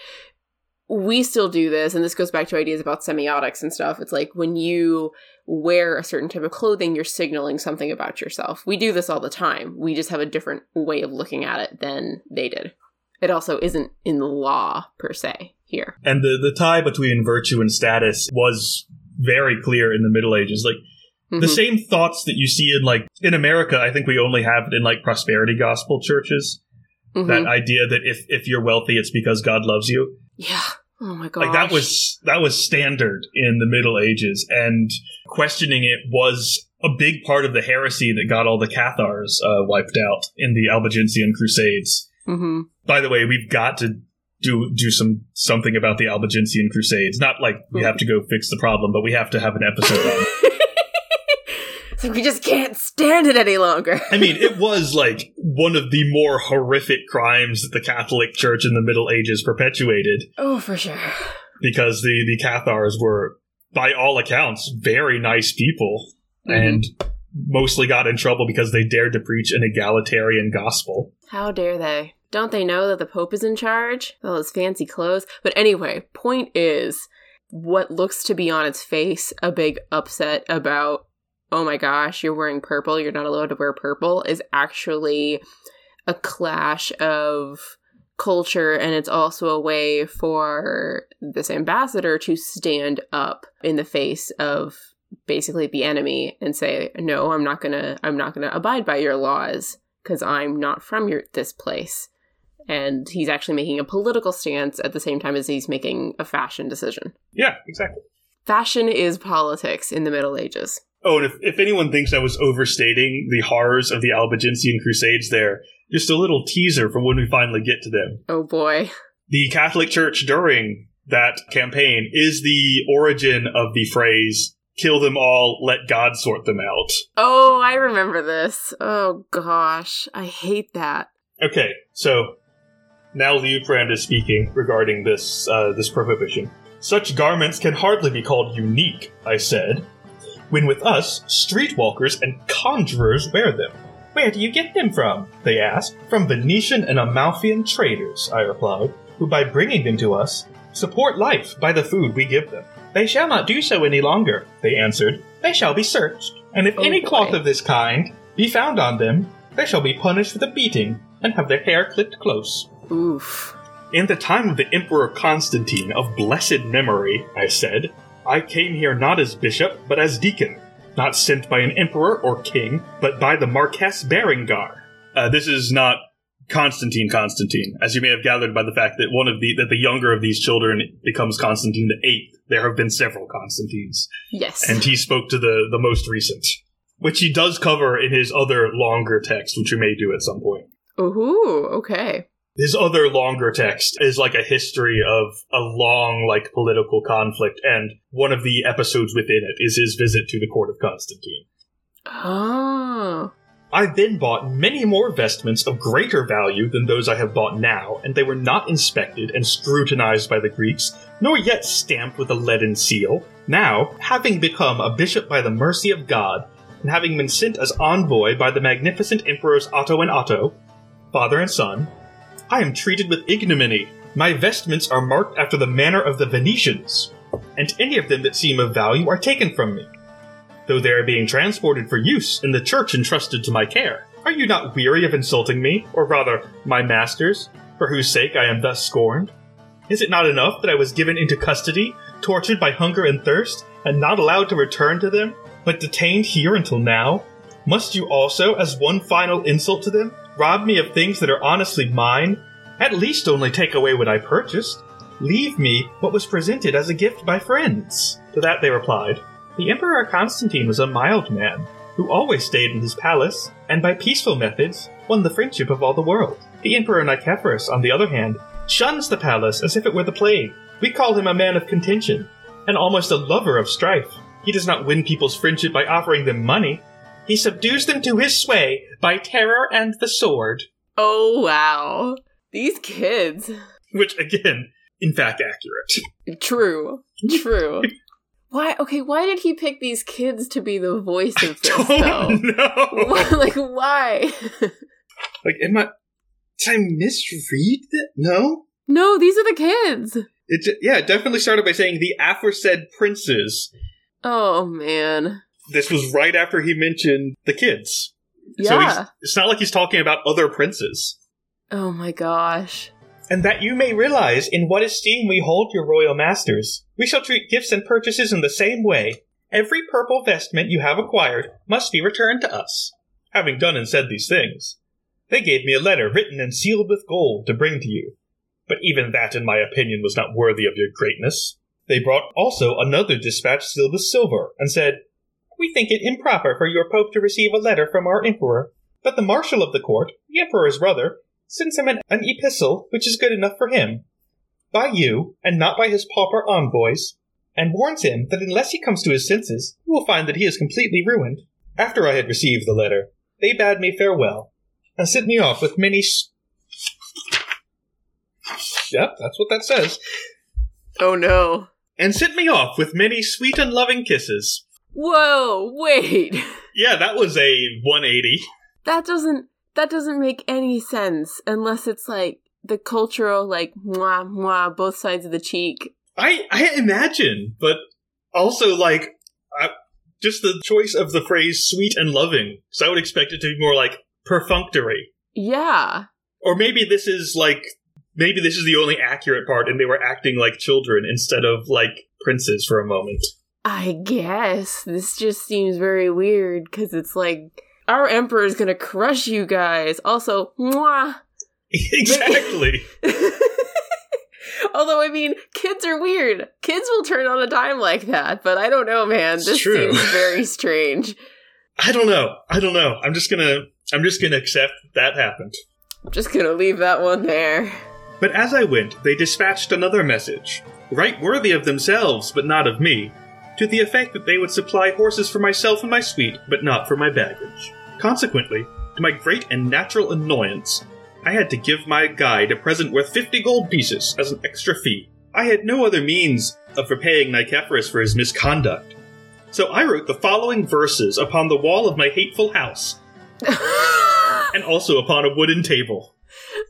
we still do this, and this goes back to ideas about semiotics and stuff. It's like when you wear a certain type of clothing, you're signaling something about yourself. We do this all the time. We just have a different way of looking at it than they did. It also isn't in the law per se here. And the the tie between virtue and status was very clear in the Middle Ages. Like the Mhm. same thoughts that you see in like in America, I think we only have it in like prosperity gospel churches. Mhm. That idea that if if you're wealthy, it's because God loves you. Yeah. Oh my god. Like that was that was standard in the Middle Ages, and questioning it was a big part of the heresy that got all the Cathars uh, wiped out in the Albigensian Crusades. hmm By the way, we've got to do do some something about the Albigensian Crusades. Not like we have to go fix the problem, but we have to have an episode on it. so we just can't stand it any longer. I mean, it was like one of the more horrific crimes that the Catholic Church in the Middle Ages perpetuated oh, for sure. because the the Cathars were, by all accounts, very nice people mm-hmm. and mostly got in trouble because they dared to preach an egalitarian gospel. How dare they? Don't they know that the Pope is in charge? All his fancy clothes. But anyway, point is, what looks to be on its face a big upset about, oh my gosh, you're wearing purple, you're not allowed to wear purple, is actually a clash of culture and it's also a way for this ambassador to stand up in the face of basically the enemy and say, "No, I'm not gonna. I'm not gonna abide by your laws because I'm not from your this place." And he's actually making a political stance at the same time as he's making a fashion decision. Yeah, exactly. Fashion is politics in the Middle Ages. Oh, and if, if anyone thinks I was overstating the horrors of the Albigensian Crusades there, just a little teaser for when we finally get to them. Oh boy. The Catholic Church during that campaign is the origin of the phrase, kill them all, let God sort them out. Oh, I remember this. Oh gosh. I hate that. Okay, so now Liutprand is speaking regarding this uh, this prohibition. Such garments can hardly be called unique, I said. When with us, streetwalkers and conjurers wear them. Where do you get them from? They asked. From Venetian and Amalfian traders, I replied, who by bringing them to us, support life by the food we give them. They shall not do so any longer, they answered. They shall be searched, and if Oh, any boy. cloth of this kind be found on them, they shall be punished with a beating and have their hair clipped close. Oof. In the time of the Emperor Constantine of blessed memory, I said, I came here not as bishop, but as deacon, not sent by an emperor or king, but by the Marquess Berengar. Uh, this is not Constantine Constantine, as you may have gathered by the fact that one of the that the younger of these children becomes Constantine the Eighth. There have been several Constantines, Yes. and he spoke to the the most recent, which he does cover in his other longer text, which we may do at some point. Ooh, okay. His other longer text is like a history of a long like political conflict and one of the episodes within it is his visit to the court of constantine ah. Oh. i then bought many more vestments of greater value than those i have bought now and they were not inspected and scrutinized by the greeks nor yet stamped with a leaden seal now having become a bishop by the mercy of god and having been sent as envoy by the magnificent emperors otto and otto father and son I am treated with ignominy. My vestments are marked after the manner of the Venetians, and any of them that seem of value are taken from me, though they are being transported for use in the church entrusted to my care. Are you not weary of insulting me, or rather, my masters, for whose sake I am thus scorned? Is it not enough that I was given into custody, tortured by hunger and thirst, and not allowed to return to them, but detained here until now? Must you also, as one final insult to them, rob me of things that are honestly mine? At least only take away what I purchased. Leave me what was presented as a gift by friends. To that they replied, The Emperor Constantine was a mild man, who always stayed in his palace, and by peaceful methods won the friendship of all the world. The Emperor Nicephorus, on the other hand, shuns the palace as if it were the plague. We call him a man of contention, and almost a lover of strife. He does not win people's friendship by offering them money. He subdues them to his sway by terror and the sword. Oh, wow. These kids. Which, again, in fact, accurate. True. True. why? Okay, why did he pick these kids to be the voice of this? Don't know. Like, why? Like, am I? Did I misread that? No. no, these are the kids. It yeah, it definitely started by saying the aforesaid princes. Oh, man. This was right after he mentioned the kids. So he's, Yeah. it's not like he's talking about other princes. oh, my gosh. And that you may realize in what esteem we hold your royal masters, we shall treat gifts and purchases in the same way. Every purple vestment you have acquired must be returned to us. Having done and said these things, they gave me a letter written and sealed with gold to bring to you. But even that, in my opinion, was not worthy of your greatness. They brought also another dispatch sealed with silver, and said, We think it improper for your pope to receive a letter from our emperor, but the marshal of the court, the emperor's brother, sends him an, an epistle which is good enough for him, by you, and not by his pauper envoys, and warns him that unless he comes to his senses, he will find that he is completely ruined. After I had received the letter, they bade me farewell, and sent me off with many. S- yep, that's what that says. Oh, no. And sent me off with many sweet and loving kisses. Whoa, wait. Yeah, that was a 180. That doesn't that doesn't make any sense unless it's like the cultural like mwah mwah both sides of the cheek. I I imagine, but also like I, just the choice of the phrase "sweet and loving," because I would expect it to be more like perfunctory, Yeah. or maybe this is like maybe this is the only accurate part, and they were acting like children instead of like princes for a moment. I guess this just seems very weird because it's like our emperor is gonna crush you guys. Also, mwah. exactly. Although I mean, kids are weird. Kids will turn on a dime like that, but I don't know, man. It's this true. seems very strange. I don't know. I don't know. I'm just gonna. I'm just gonna accept that happened. I'm just gonna leave that one there. But as I went, they dispatched another message, right worthy of themselves, but not of me, to the effect that they would supply horses for myself and my suite, but not for my baggage. Consequently, to my great and natural annoyance, I had to give my guide a present worth fifty gold pieces as an extra fee. I had no other means of repaying Nicephorus for his misconduct. So I wrote the following verses upon the wall of my hateful house, and also upon a wooden table.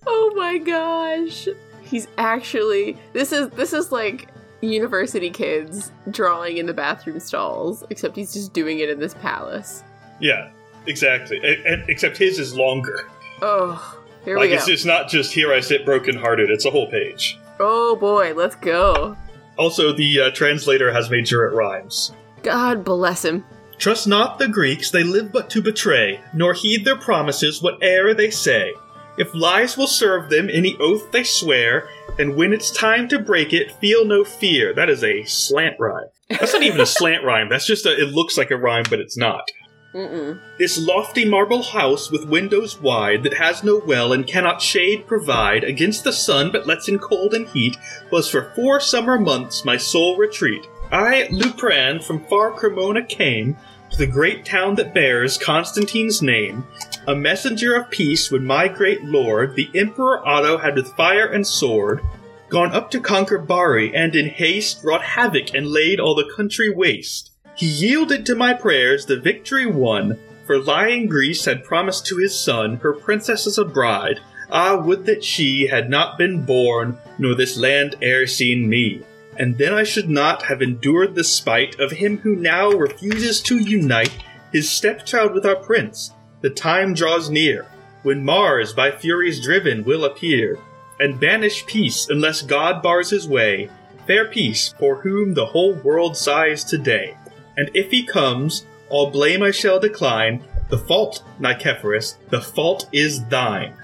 oh my gosh. He's actually this is this is like university kids drawing in the bathroom stalls, except he's just doing it in this palace. Yeah, exactly. And, and- except his is longer. Oh, here like we it's go. just not just here I sit brokenhearted. It's a whole page. Oh boy, let's go. Also, the uh, translator has made sure it rhymes. God bless him. Trust not the Greeks; they live but to betray, nor heed their promises whate'er they say. If lies will serve them, any oath they swear, and when it's time to break it, feel no fear. That is a slant rhyme. That's not even a slant rhyme. That's just a. It looks like a rhyme, but it's not. Mm-mm. This lofty marble house with windows wide that has no well and cannot shade provide against the sun but lets in cold and heat was for four summer months my sole retreat. I, Liuprand, from far Cremona came to the great town that bears Constantine's name, a messenger of peace when my great lord, the Emperor Otto, had with fire and sword gone up to conquer Bari and in haste wrought havoc and laid all the country waste. He yielded to my prayers the victory won, for lying Greece had promised to his son her princess as a bride. Ah, would that she had not been born, nor this land e'er seen me. And then I should not have endured the spite of him who now refuses to unite his stepchild with our prince. The time draws near, when Mars, by furies driven, will appear, and banish peace unless God bars his way. Fair peace, for whom the whole world sighs today. And if he comes, all blame I shall decline. The fault, Nicephorus, the fault is thine.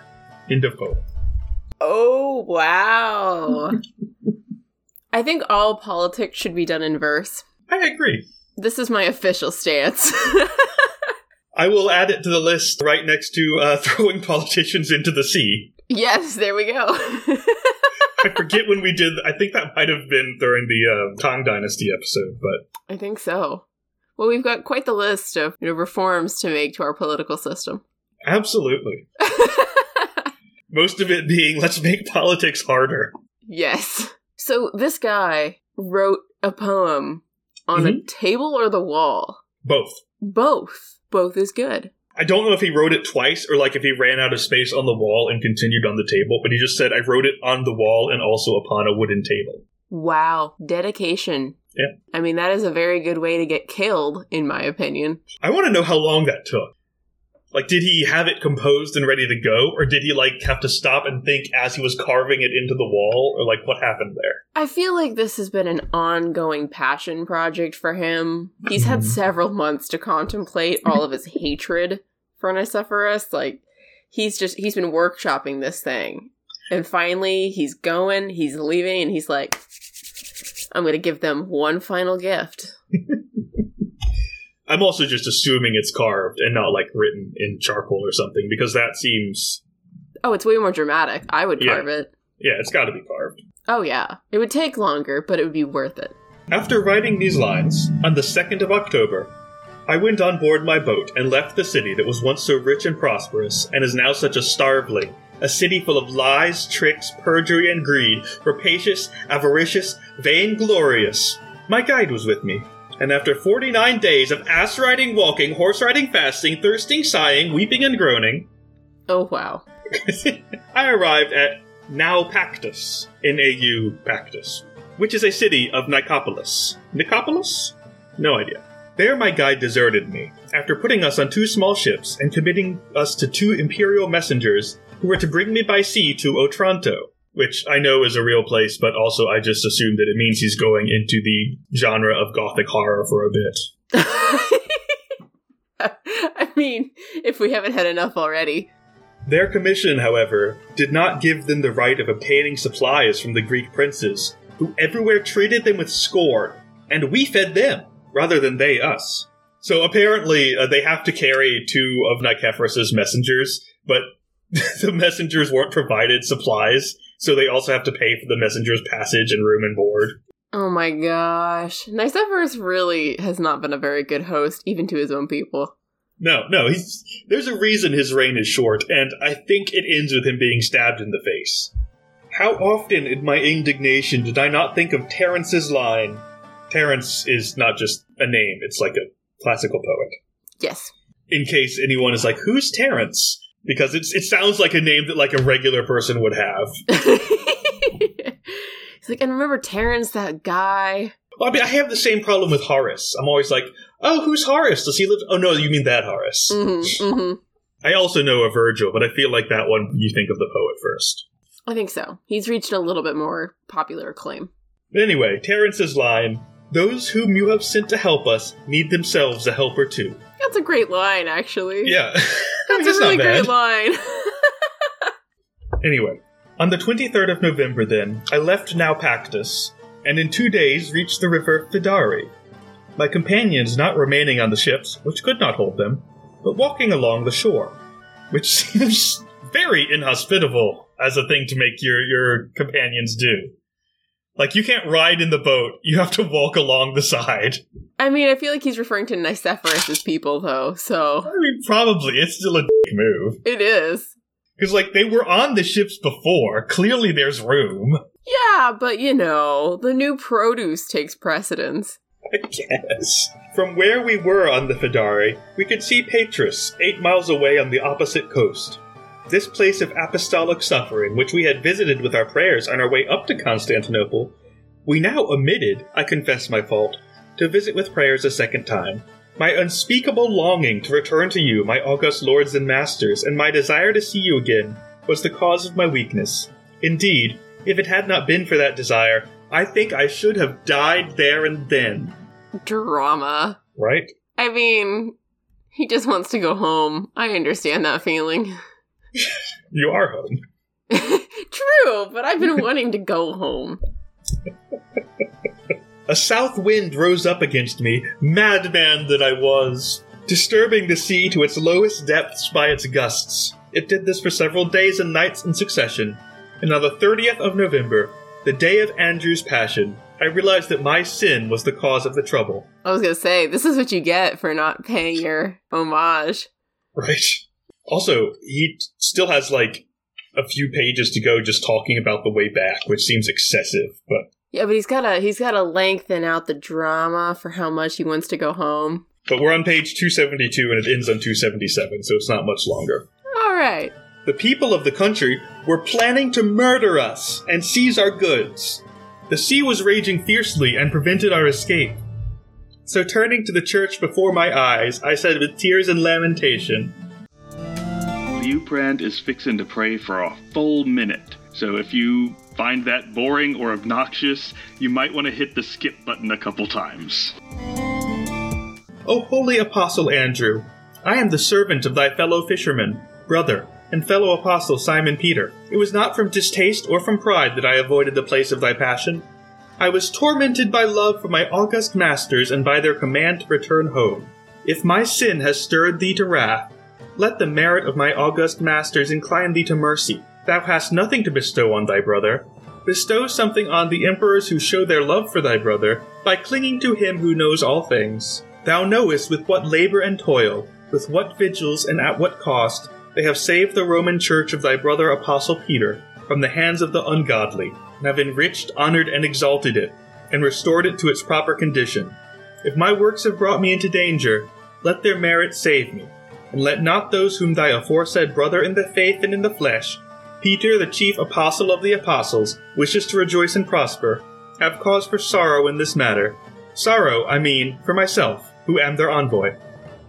End of. Oh wow. I think all politics should be done in verse. I agree. This is my official stance. I will add it to the list right next to uh, throwing politicians into the sea. yes, there we go. I forget when we did. I think that might have been during the uh, Tang Dynasty episode, but I think so. Well, we've got quite the list of you know, reforms to make to our political system. absolutely. Most of it being let's make politics harder. yes. So this guy wrote a poem on a mm-hmm. table or the wall. Both. Both. Both is good. I don't know if he wrote it twice or like if he ran out of space on the wall and continued on the table, but he just said, I wrote it on the wall and also upon a wooden table. Wow. Dedication. Yeah. I mean, that is a very good way to get killed, in my opinion. I want to know how long that took. Like, did he have it composed and ready to go, or did he like have to stop and think as he was carving it into the wall, or like what happened there? I feel like this has been an ongoing passion project for him. He's had Mhm. several months to contemplate all of his hatred for Nicephorus. Like, he's just, he's been workshopping this thing. And finally, he's going, he's leaving, and he's like, I'm going to give them one final gift. I'm also just assuming it's carved and not like written in charcoal or something because that seems Oh, it's way more dramatic. I would Yeah. carve it. yeah, it's got to be carved. Oh, yeah. It would take longer, but it would be worth it. After writing these lines, on the 2nd of October, I went on board my boat and left the city that was once so rich and prosperous and is now such a starveling, a city full of lies, tricks, perjury, and greed, rapacious, avaricious, vainglorious. My guide was with me, and after 49 days of ass riding, walking, horse riding, fasting, thirsting, sighing, weeping, and groaning, Oh, wow. I arrived at Naupactus, N-A-U Pactus, which is a city of Nicopolis. Nicopolis? No idea. There my guide deserted me, after putting us on two small ships and committing us to two imperial messengers who were to bring me by sea to Otranto. Which I know is a real place, but also I just assume that it means he's going into the genre of gothic horror for a bit. I mean, if we haven't had enough already. Their commission, however, did not give them the right of obtaining supplies from the Greek princes, who everywhere treated them with scorn, and we fed them rather than they us. So apparently, uh, they have to carry two of Nicephorus's messengers, but the messengers weren't provided supplies, so they also have to pay for the messenger's passage and room and board. Oh my gosh. Nicephorus really has not been a very good host, even to his own people. No, no, he's there's a reason his reign is short, and I think it ends with him being stabbed in the face. How often in my indignation did I not think of Terence's line? Terence is not just a name, it's like a classical poet. Yes. In case anyone is like, who's Terence? Because it's it sounds like a name that like a regular person would have. He's like, and remember Terence, that guy? Well, I mean, I have the same problem with Horace. I'm always like, oh, who's Horace? Does he live? Oh no, you mean that Horace. Mm-hmm, mm-hmm. I also know a Virgil, but I feel like that one you think of the poet first. I think so. He's reached a little bit more popular acclaim. But anyway, Terence's line Those whom you have sent to help us need themselves a helper too. That's a great line, actually. Yeah. That's a really great line. Anyway, on the 23rd of November, then, I left Naupactus, and in two days reached the river Fidari. My companions not remaining on the ships, which could not hold them, but walking along the shore, which seems very inhospitable as a thing to make your, your companions do. Like, you can't ride in the boat, you have to walk along the side. I mean, I feel like he's referring to Nicephorus's people, though, so I mean, probably, it's still a dick move. it is. Because, like, they were on the ships before, clearly there's room. Yeah, but you know, the new produce takes precedence. I guess. From where we were on the Fidari, we could see Patras, eight miles away on the opposite coast. This place of apostolic suffering, which we had visited with our prayers on our way up to Constantinople, we now omitted, I confess my fault, to visit with prayers a second time. My unspeakable longing to return to you, my august lords and masters, and my desire to see you again, was the cause of my weakness. Indeed, if it had not been for that desire, I think I should have died there and then. Drama. Right? I mean, he just wants to go home. I understand that feeling. You are home. True, but I've been wanting to go home. A south wind rose up against me, madman that I was, disturbing the sea to its lowest depths by its gusts. It did this for several days and nights in succession, and on the 30th of November, the day of Andrew's passion, I realized that my sin was the cause of the trouble. I was gonna say, this is what you get for not paying your homage. Right. Also, he still has like a few pages to go just talking about the way back, which seems excessive, but Yeah, but he's gotta he's gotta lengthen out the drama for how much he wants to go home. but we're on page 272 and it ends on 277, so it's not much longer. Alright. The people of the country were planning to murder us and seize our goods. The sea was raging fiercely and prevented our escape. So turning to the church before my eyes, I said with tears and lamentation, Liuprand is fixin' to pray for a full minute. So if you find that boring or obnoxious, you might want to hit the skip button a couple times. O holy apostle Andrew, I am the servant of thy fellow fisherman, brother, and fellow apostle Simon Peter. It was not from distaste or from pride that I avoided the place of thy passion. I was tormented by love for my august masters and by their command to return home. If my sin has stirred thee to wrath, let the merit of my august masters incline thee to mercy. Thou hast nothing to bestow on thy brother. Bestow something on the emperors who show their love for thy brother by clinging to him who knows all things. Thou knowest with what labor and toil, with what vigils and at what cost, they have saved the Roman Church of thy brother Apostle Peter from the hands of the ungodly, and have enriched, honored, and exalted it, and restored it to its proper condition. If my works have brought me into danger, let their merit save me, and let not those whom thy aforesaid brother in the faith and in the flesh, Peter, the chief apostle of the apostles, wishes to rejoice and prosper, have cause for sorrow in this matter. Sorrow, I mean, for myself, who am their envoy.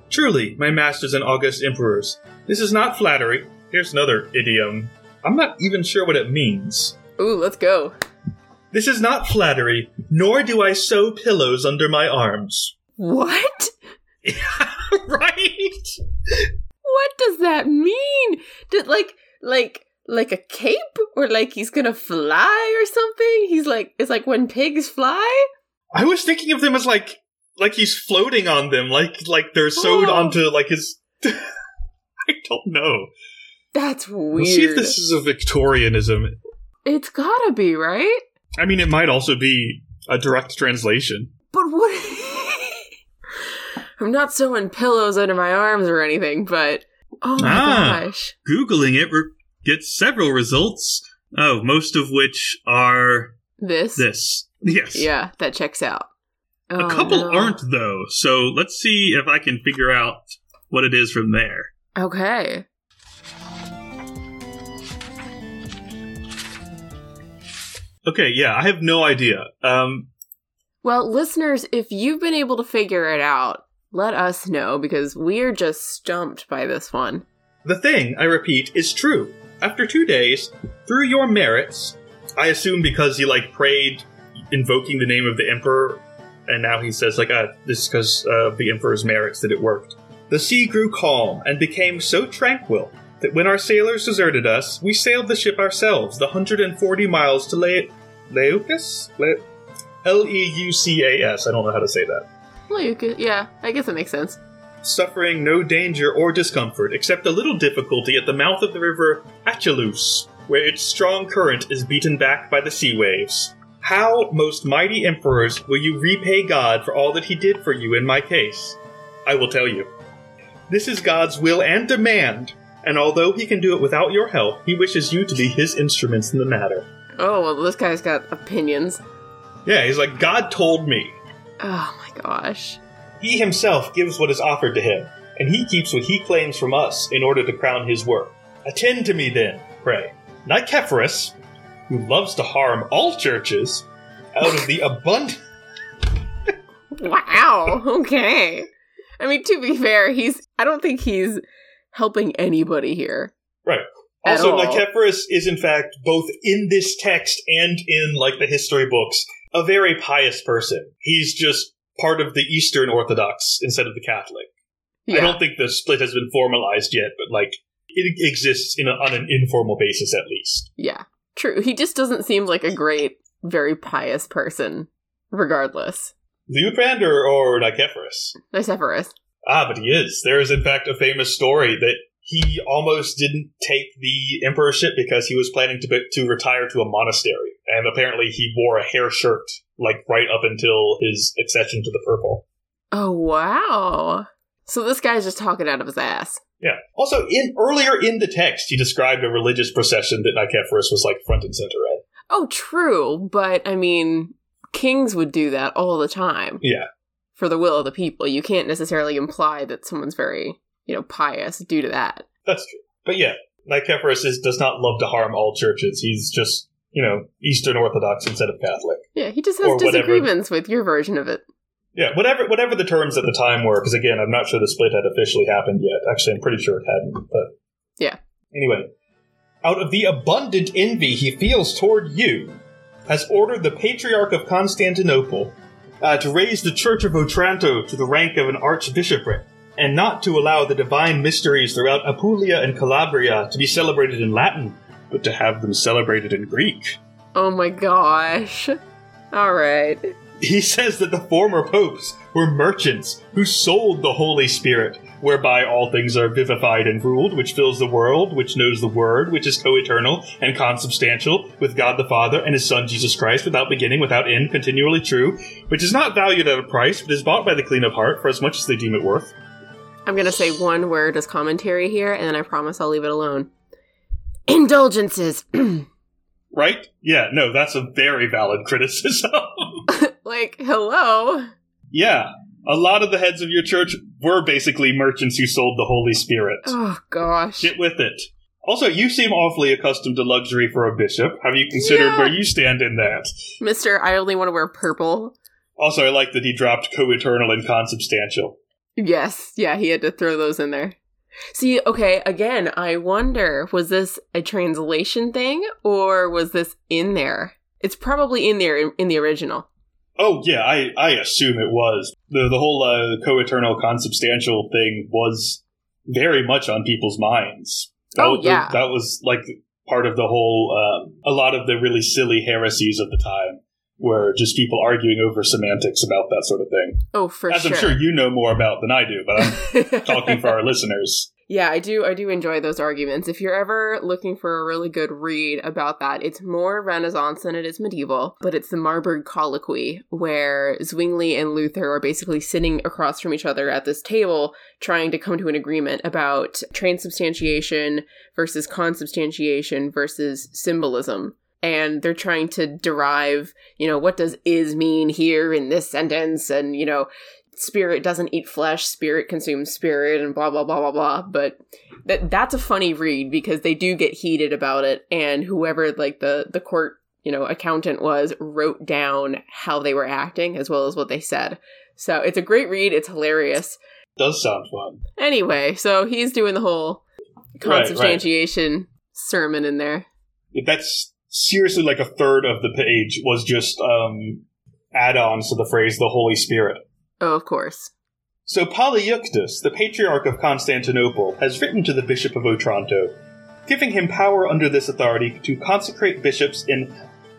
Truly, my masters and august emperors, this is not flattery. Here's another idiom. I'm not even sure what it means. Ooh, let's go. This is not flattery, nor do I sew pillows under my arms. What? right? What does that mean? Did like like like a cape or like he's gonna fly or something? He's like it's like when pigs fly. I was thinking of them as like like he's floating on them, like like they're sewed Oh. onto like his. I don't know. That's weird. We'll see if this is a Victorianism. It's gotta be right. I mean, it might also be a direct translation. But what? I'm not sewing pillows under my arms or anything, but oh my Ah. gosh, Googling it re- gets several results. Oh, most of which are this. this. Yes. Yeah, that checks out. A Oh, couple no. aren't though, so let's see if I can figure out what it is from there. Okay. Okay, yeah, I have no idea. Um, Well, listeners, if you've been able to figure it out, let us know because we're just stumped by this one. the thing, I repeat, is true. After two days, through your merits, I assume because he like prayed, invoking the name of the emperor, and now he says like, ah, this is because uh, the emperor's merits that it worked. The sea grew calm and became so tranquil that when our sailors deserted us, we sailed the ship ourselves, the 140 miles to Le- Leucas? Le- L E U C A S. I don't know how to say that. Well, you could, yeah, I guess it makes sense. suffering no danger or discomfort except a little difficulty at the mouth of the river Achelous, where its strong current is beaten back by the sea waves. How, most mighty emperors, will you repay God for all that he did for you in my case? I will tell you. This is God's will and demand, and although he can do it without your help, he wishes you to be his instruments in the matter. Oh, well, this guy's got opinions. Yeah, he's like, God told me. Oh my gosh. He himself gives what is offered to him, and he keeps what he claims from us in order to crown his work. Attend to me then, pray. Nicephorus, who loves to harm all churches, out of the abundance. Wow, okay. I mean, to be fair, he's, I don't think he's helping anybody here. Right. Also, all. Nicephorus is in fact both in this text and in like the history books a very pious person. He's just part of the Eastern Orthodox instead of the Catholic. I don't think the split has been formalized yet, but like it exists in a, on an informal basis at least. Yeah, true. He just doesn't seem like a great, very pious person, regardless. Liutprand or, or Nicephorus? Nicephorus. Ah, but he is. There is, in fact, a famous story that he almost didn't take the emperorship because he was planning to be, to retire to a monastery, and apparently he wore a hair shirt like right up until his accession to the purple. Oh, wow. So this guy's just talking out of his ass. Yeah. Also, in earlier in the text, he described a religious procession that Nicephorus was like front and center in. Oh, true, but I mean, kings would do that all the time Yeah. for the will of the people. You can't necessarily imply that someone's very, you know, pious due to that. That's true. But yeah, Nicephorus is, does not love to harm all churches. He's just, you know, Eastern Orthodox instead of Catholic. Yeah, he just Or has whatever. disagreements with your version of it. Yeah, whatever whatever the terms at the time were, because again, I'm not sure the split had officially happened yet. Actually, I'm pretty sure it hadn't. But Yeah. Anyway, out of the abundant envy he feels toward you, has ordered the Patriarch of Constantinople uh, to raise the Church of Otranto to the rank of an archbishopric, and not to allow the divine mysteries throughout Apulia and Calabria to be celebrated in Latin, but to have them celebrated in Greek. Oh my gosh. All right. He says that the former popes were merchants who sold the Holy Spirit, whereby all things are vivified and ruled, which fills the world, which knows the Word, which is co eternal and consubstantial, with God the Father and His Son Jesus Christ, without beginning, without end, continually true, which is not valued at a price, but is bought by the clean of heart for as much as they deem it worth. I'm going to say one word as commentary here, and then I promise I'll leave it alone. Indulgences. Right? Yeah, no, that's a very valid criticism. like, hello. yeah, a lot of the heads of your church were basically merchants who sold the Holy Spirit. Oh gosh. Get with it. Also, you seem awfully accustomed to luxury for a bishop. Have you considered Yeah. where you stand in that? Mister, I only want to wear purple. Also, I like that he dropped co-eternal and consubstantial. Yes, yeah, he had to throw those in there. See, okay, again, I wonder was this a translation thing or was this in there? It's probably in there in, in the original. Oh yeah, I I assume it was the the whole uh, co-eternal consubstantial thing was very much on people's minds. That Oh, was- yeah. that was like part of the whole. Um, a lot of the really silly heresies of the time were just people arguing over semantics about that sort of thing. Oh, for As sure. I'm sure you know more about than I do, but I'm talking for our listeners. Yeah, I do. I do enjoy those arguments. If you're ever looking for a really good read about that, it's more Renaissance than it is medieval, but it's the Marburg Colloquy, where Zwingli and Luther are basically sitting across from each other at this table, trying to come to an agreement about transubstantiation versus consubstantiation versus symbolism. And they're trying to derive, you know, what does is mean here in this sentence, and you know, spirit doesn't eat flesh, spirit consumes spirit, and blah blah blah blah blah. But that that's a funny read because they do get heated about it, and whoever like the the court you know accountant was wrote down how they were acting as well as what they said. So it's a great read. It's hilarious. Does sound fun. Anyway, so he's doing the whole Right, right. consubstantiation sermon in there. That's seriously like a third of the page was just um, add-ons to the phrase "the Holy Spirit." Oh, of course. So Polyeuctus, the Patriarch of Constantinople, has written to the Bishop of Otranto, giving him power under this authority to consecrate bishops in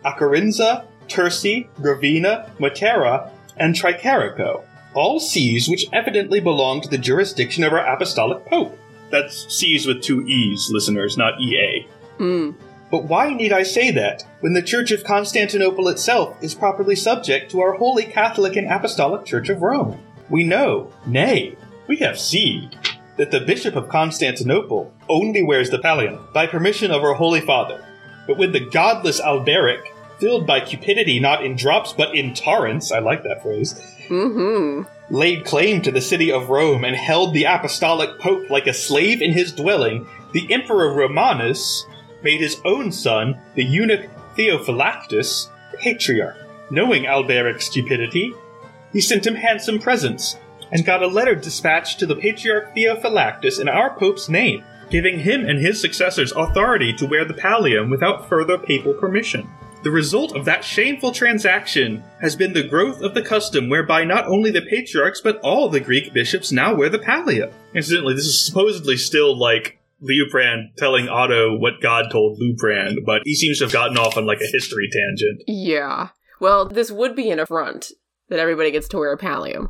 Acarinza, Tursi, Gravina, Matera, and Tricarico, all sees which evidently belong to the jurisdiction of our apostolic pope. That's sees with two E's, listeners, not EA. Hmm. But why need I say that, when the Church of Constantinople itself is properly subject to our Holy Catholic and Apostolic Church of Rome? We know, nay, we have seen, that the Bishop of Constantinople only wears the pallium by permission of our Holy Father. But when the godless Alberic, filled by cupidity not in drops but in torrents, I like that phrase, Hmm. laid claim to the city of Rome and held the apostolic pope like a slave in his dwelling, the emperor Romanus made his own son, the eunuch Theophylactus, patriarch. Knowing Alberic's stupidity, he sent him handsome presents and got a letter dispatched to the patriarch Theophylactus in our pope's name, giving him and his successors authority to wear the pallium without further papal permission. The result of that shameful transaction has been the growth of the custom whereby not only the patriarchs but all the Greek bishops now wear the pallium. Incidentally, this is supposedly still like Liuprand telling Otto what God told Liuprand, but he seems to have gotten off on like a history tangent. Yeah. Well, this would be an affront that everybody gets to wear a pallium.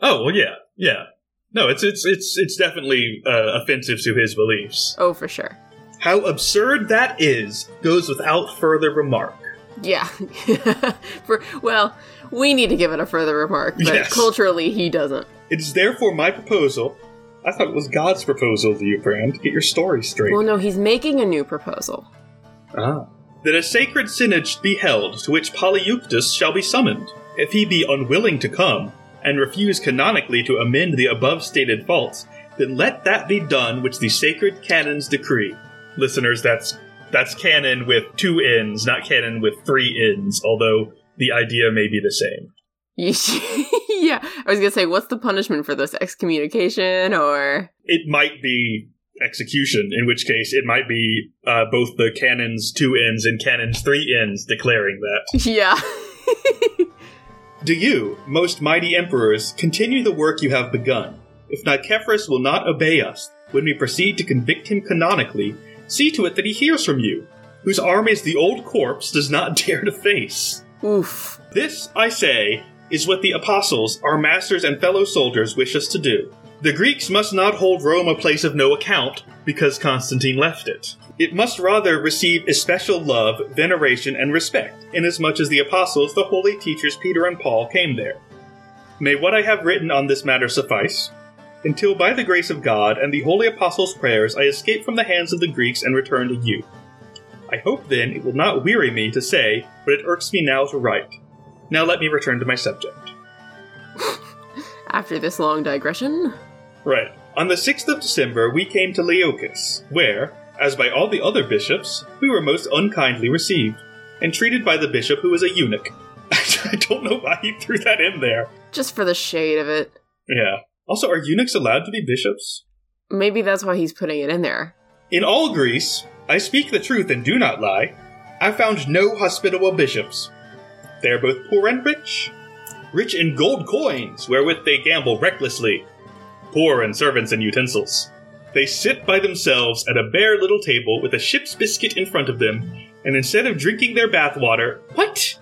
Oh well, yeah, yeah. No, it's it's it's it's definitely uh, offensive to his beliefs. Oh, for sure. How absurd that is goes without further remark. Yeah. for well, we need to give it a further remark, but Yes. culturally he doesn't. It is therefore my proposal. I thought it was God's proposal to you, Brand. To get your story straight. Well, no, he's making a new proposal. Ah. That a sacred synod be held, to which Polyeuctus shall be summoned. If he be unwilling to come, and refuse canonically to amend the above stated faults, then let that be done which the sacred canons decree. Listeners, that's that's canon with two ends, not cannon with three ends, although the idea may be the same. yeah, I was gonna say, what's the punishment for this? Excommunication or It might be execution, in which case it might be uh, both the canons two ends and cannons three ends declaring that. yeah. Do you, most mighty emperors, continue the work you have begun? If Nicephorus will not obey us, when we proceed to convict him canonically, see to it that he hears from you, whose armies the old corpse does not dare to face. Oof. This, I say, is what the apostles, our masters and fellow soldiers, wish us to do. The Greeks must not hold Rome a place of no account, because Constantine left it. It must rather receive especial love, veneration, and respect, inasmuch as the apostles, the holy teachers Peter and Paul, came there. May what I have written on this matter suffice, until by the grace of God and the holy apostles' prayers I escape from the hands of the Greeks and return to you. I hope then it will not weary me to say, but it irks me now to write. Now let me return to my subject. After this long digression, Right. On the 6th of December, we came to Leucas, where, as by all the other bishops, we were most unkindly received, and treated by the bishop who was a eunuch. I don't know why he threw that in there. just for the shade of it. Yeah. Also, are eunuchs allowed to be bishops? Maybe that's why he's putting it in there. In all Greece, I speak the truth and do not lie. I found no hospitable bishops. They are both poor and rich. Rich in gold coins, wherewith they gamble recklessly. Poor in servants and utensils. They sit by themselves at a bare little table with a ship's biscuit in front of them, and instead of drinking their bath water, what?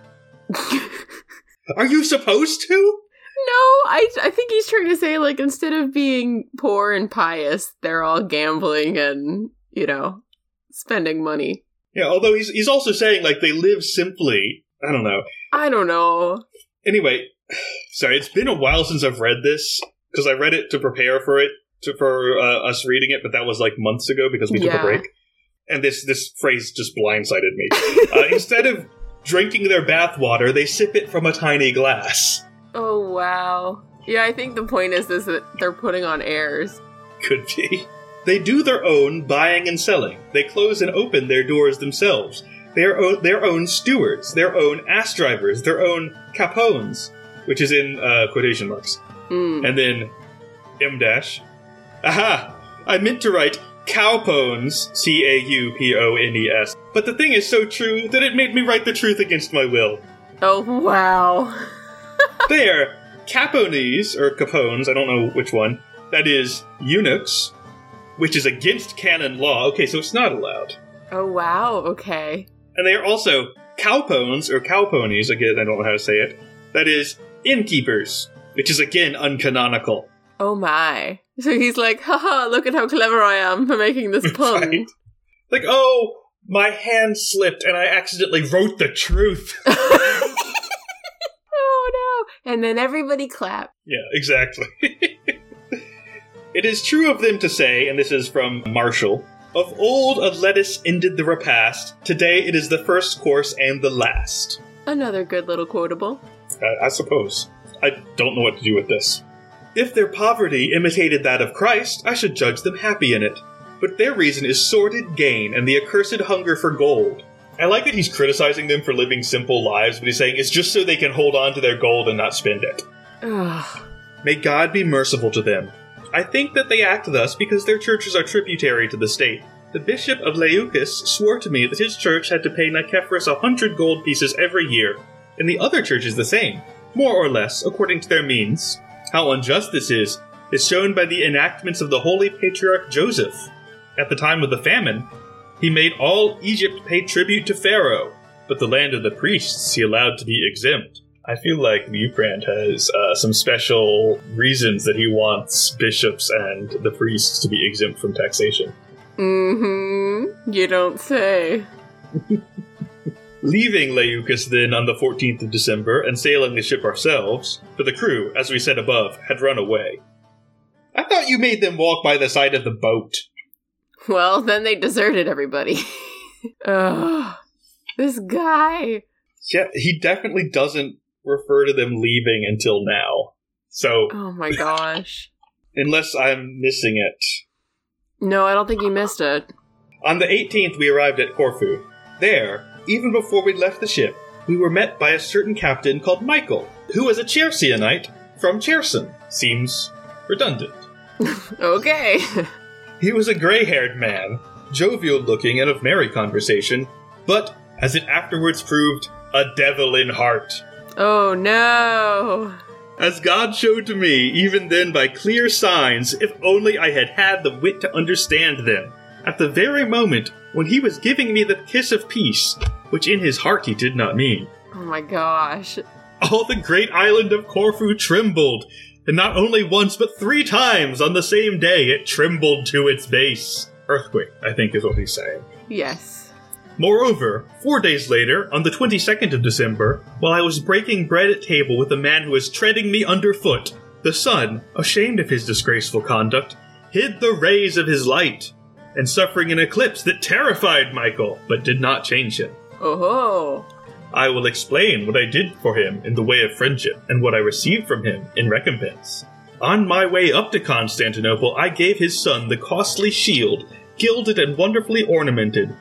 Are you supposed to? No, I I think he's trying to say like instead of being poor and pious, they're all gambling and, you know, spending money. Yeah, although he's he's also saying like they live simply. I don't know. I don't know. Anyway, sorry, it's been a while since I've read this because I read it to prepare for it to, for uh, us reading it, but that was like months ago because we took Yeah. a break. And this this phrase just blindsided me. uh, instead of drinking their bath water, they sip it from a tiny glass. Oh wow. Yeah, I think the point is this that they're putting on airs. Could be. They do their own buying and selling. They close and open their doors themselves. They are their own stewards, their own ass drivers, their own capones, which is in uh, quotation marks. Mm. And then M dash. Aha! I meant to write caupones, C A U P O N E S. But the thing is so true that it made me write the truth against my will. Oh wow. They are capones, or capones, I don't know which one. That is eunuchs, which is against canon law. Okay, so it's not allowed. Oh wow. Okay. And they are also caupones, or cowponies, again, I don't know how to say it. That is innkeepers, which is again uncanonical. Oh my. So he's like, haha, look at how clever I am for making this pun. Right? Like, oh, my hand slipped and I accidentally wrote the truth. oh no. And then everybody clapped. yeah, exactly. it is true of them to say, and this is from Martial, of old a lettuce ended the repast, today it is the first course and the last. Another good little quotable. I, I suppose. I don't know what to do with this. If their poverty imitated that of Christ, I should judge them happy in it. But their reason is sordid gain and the accursed hunger for gold. I like that he's criticizing them for living simple lives, but he's saying it's just so they can hold on to their gold and not spend it. Ugh. May God be merciful to them. I think that they act thus because their churches are tributary to the state. The bishop of Leucas swore to me that his church had to pay Nicephorus a hundred gold pieces every year, and the other churches the same, more or less, according to their means. How unjust this is is shown by the enactments of the holy patriarch Joseph. At the time of the famine, he made all Egypt pay tribute to Pharaoh, but the land of the priests he allowed to be exempt. I feel like Liuprand has uh, some special reasons that he wants bishops and the priests to be exempt from taxation. Mm-hmm. You don't say. Leaving Leucas then on the 14th of December and sailing the ship ourselves, for the crew, as we said above, had run away. I thought you made them walk by the side of the boat. Well, then they deserted everybody. Ugh. This guy. Yeah, he definitely doesn't refer to them leaving until now. So, Oh my gosh. unless I'm missing it. No, I don't think you missed it. On the 18th, we arrived at Corfu. There, even before we left the ship, we were met by a certain captain called Michael, who was a Chersionite from Cherson. Seems redundant. Okay. He was a gray haired man, jovial looking and of merry conversation, but, as it afterwards proved, a devil in heart. Oh no. As God showed to me, even then by clear signs, if only I had had the wit to understand them. At the very moment when he was giving me the kiss of peace, which in his heart he did not mean, Oh my gosh. all the great island of Corfu trembled, and not only once but three times on the same day it trembled to its base. Earthquake, I think is what he's saying. Yes. Moreover, four days later, on the 22nd of December, while I was breaking bread at table with a man who was treading me underfoot, the sun, ashamed of his disgraceful conduct, hid the rays of his light, and suffering an eclipse that terrified Michael, but did not change him. Oh ho. I will explain what I did for him in the way of friendship, and what I received from him in recompense. On my way up to Constantinople, I gave his son the costly shield, gilded and wonderfully ornamented,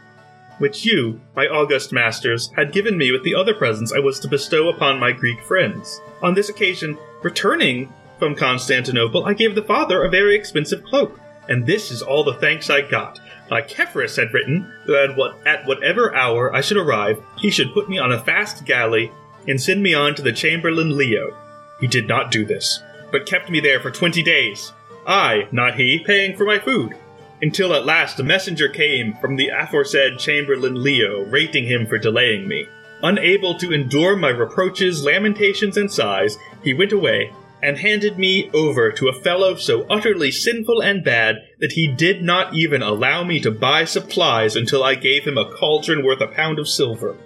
which you, my august masters, had given me with the other presents I was to bestow upon my Greek friends. On this occasion, returning from Constantinople, I gave the father a very expensive cloak, and this is all the thanks I got. Nicephorus had written that at whatever hour I should arrive, he should put me on a fast galley and send me on to the Chamberlain Leo. He did not do this, but kept me there for twenty days. I, not he, paying for my food. Until at last a messenger came from the aforesaid Chamberlain Leo, rating him for delaying me. Unable to endure my reproaches, lamentations, and sighs, he went away and handed me over to a fellow so utterly sinful and bad that he did not even allow me to buy supplies until I gave him a cauldron worth a pound of silver.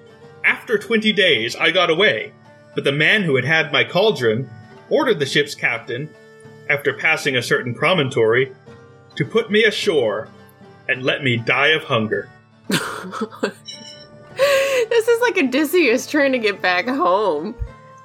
After twenty days, I got away, but the man who had had my cauldron ordered the ship's captain, after passing a certain promontory, to put me ashore and let me die of hunger. this is like Odysseus trying to get back home.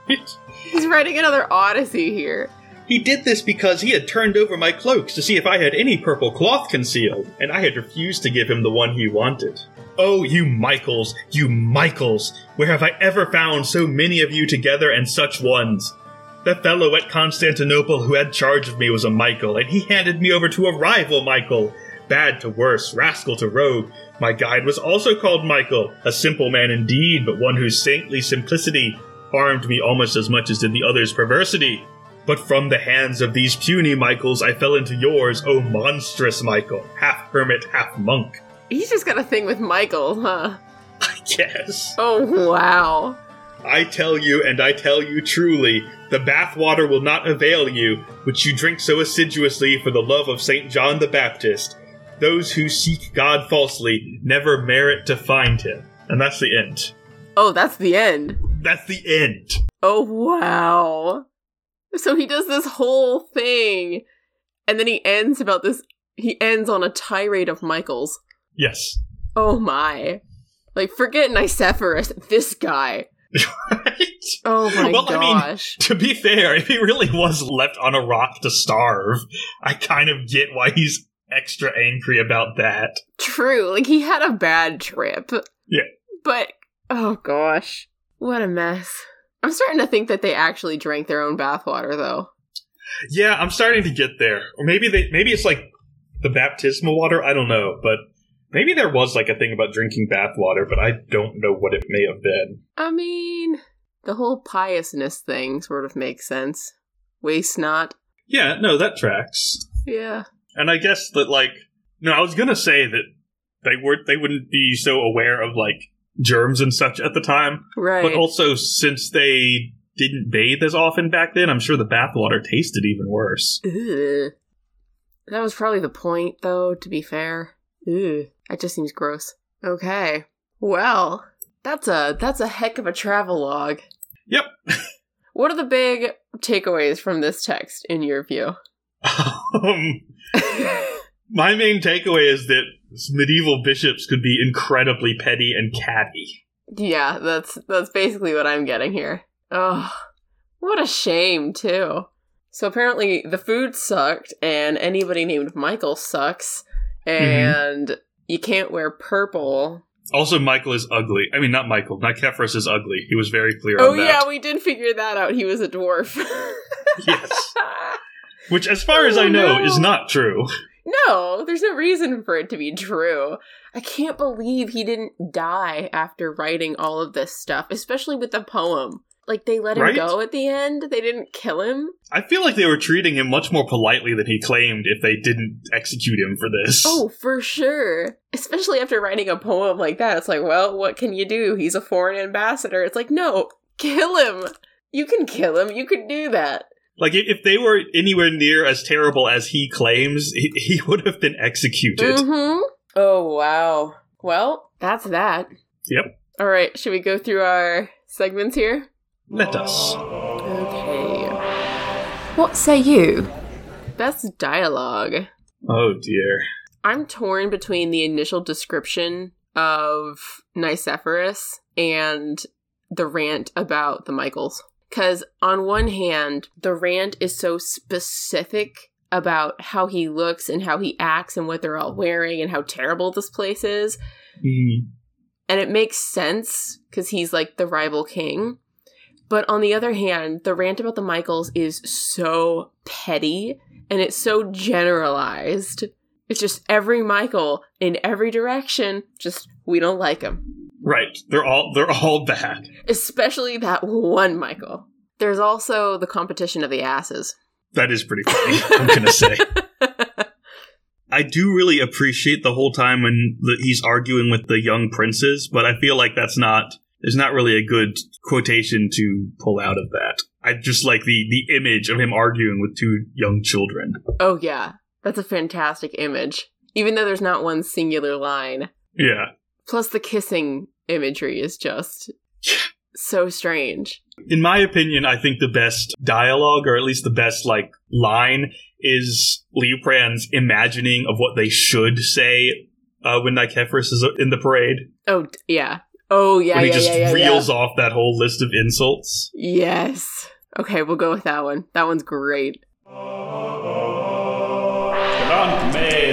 He's writing another Odyssey here. He did this because he had turned over my cloaks to see if I had any purple cloth concealed, and I had refused to give him the one he wanted. Oh, you Michaels, you Michaels, where have I ever found so many of you together and such ones? The fellow at Constantinople who had charge of me was a Michael, and he handed me over to a rival Michael. Bad to worse, rascal to rogue. My guide was also called Michael, a simple man indeed, but one whose saintly simplicity harmed me almost as much as did the other's perversity. But from the hands of these puny Michaels, I fell into yours, O monstrous Michael, half hermit, half monk. He's just got a thing with Michael, huh? I guess. Oh, wow. I tell you, and I tell you truly, the bathwater will not avail you, which you drink so assiduously for the love of St. John the Baptist. Those who seek God falsely never merit to find him. And that's the end. Oh, that's the end. That's the end. Oh, wow. So he does this whole thing, and then he ends about this. He ends on a tirade of Michael's. Yes. Oh my. Like, forget Nicephorus, this guy. Right? Oh my Well, I mean, gosh. To be fair, if he really was left on a rock to starve, I kind of get why he's extra angry about that. True. Like, he had a bad trip. Yeah. But, oh gosh. What a mess. I'm starting to think that they actually drank their own bathwater, though. Yeah, I'm starting to get there. Or maybe they maybe it's like the baptismal water, I don't know, but maybe there was like a thing about drinking bath water, but I don't know what it may have been. I mean, the whole piousness thing sort of makes sense. Waste not. Yeah, no, that tracks. Yeah. And I guess that like no, I was gonna say that they weren't they wouldn't be so aware of like germs and such at the time. Right. But also since they didn't bathe as often back then, I'm sure the bathwater tasted even worse. Ugh. That was probably the point, though, to be fair. Ugh. That just seems gross. Okay. Well, that's a that's a heck of a travel log. Yep. What are the big takeaways from this text in your view? um, my main takeaway is that medieval bishops could be incredibly petty and catty. yeah, that's that's basically what I'm getting here. Oh, what a shame, too. So apparently the food sucked, and anybody named Michael sucks, and you can't wear purple. Also, Michael is ugly. I mean, not Michael. Nicephorus is ugly. He was very clear Oh yeah, we did figure that out. He was a dwarf. yes. Which, as far as I Oh, know, no. is not true. no, there's no reason for it to be true. I can't believe he didn't die after writing all of this stuff, especially with the poem. Like they let him Right? go at the end. They didn't kill him. I feel like they were treating him much more politely than he claimed if they didn't execute him for this. Oh, for sure. Especially after writing a poem like that. It's like, well, what can you do? He's a foreign ambassador. It's like, no, kill him. You can kill him. You can do that. Like, if they were anywhere near as terrible as he claims, he, would have been executed. Mm-hmm. Oh, wow. Well, that's that. Yep. All right, should we go through our segments here? Let us. Okay. What say you? Best dialogue. Oh, dear. I'm torn between the initial description of Nicephorus and the rant about the Michaels. Because, on one hand, the rant is so specific about how he looks and how he acts and what they're all wearing and how terrible this place is. Hmm. And it makes sense because he's like the rival king. But on the other hand, the rant about the Michaels is so petty and it's so generalized It's just every Michael in every direction. Just we don't like him, Right. They're all they're all bad. especially that one Michael. There's also the competition of the asses. That is pretty funny. I'm gonna say. I do really appreciate the whole time when the, he's arguing with the young princes, but I feel like that's not there's not really a good quotation to pull out of that. I just like the the image of him arguing with two young children. Oh yeah, that's a fantastic image. Even though there's not one singular line. Yeah. Plus the kissing imagery is just so strange. In my opinion, I think the best dialogue, or at least the best like line, is Liuprand's imagining of what they should say uh, when Nicephorus is in the parade. Oh yeah. Oh yeah, when he yeah, just yeah, reels off that whole list of insults. Yes. Okay, we'll go with that one. That one's great.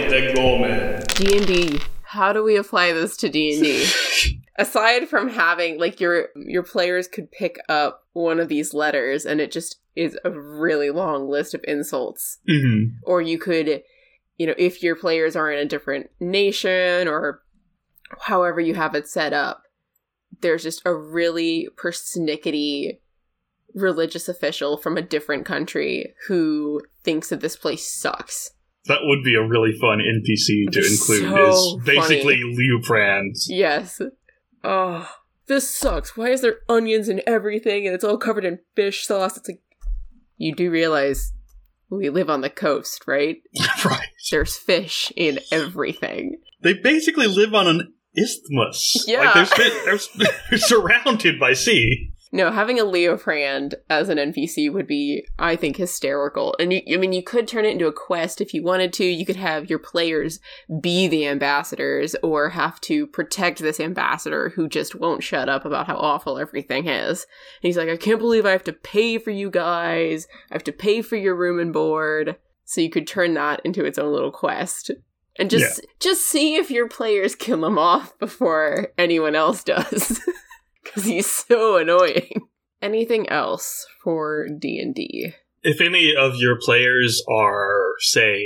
De Gomez. D&D. How do we apply this to D&D? Aside from having like your your players could pick up one of these letters and it just is a really long list of insults. hmm Or you could you know, if your players are in a different nation or however you have it set up, there's just a really persnickety religious official from a different country who thinks that this place sucks. That would be a really fun NPC to include. so is basically Liuprand. Yes. Oh, this sucks. Why is there onions and everything and it's all covered in fish sauce? It's like, you do realize we live on the coast, right? right. There's fish in everything. They basically live on an isthmus. Yeah. Like there's, fi- there's, they're surrounded by sea. No, having a Liuprand as an NPC would be, I think, hysterical. And you, I mean, you could turn it into a quest if you wanted to. You could have your players be the ambassadors or have to protect this ambassador who just won't shut up about how awful everything is. And he's like, I can't believe I have to pay for you guys. I have to pay for your room and board. So you could turn that into its own little quest. And just just see if your players kill him off before anyone else does. because he's so annoying. Anything else for D and D? If any of your players are, say,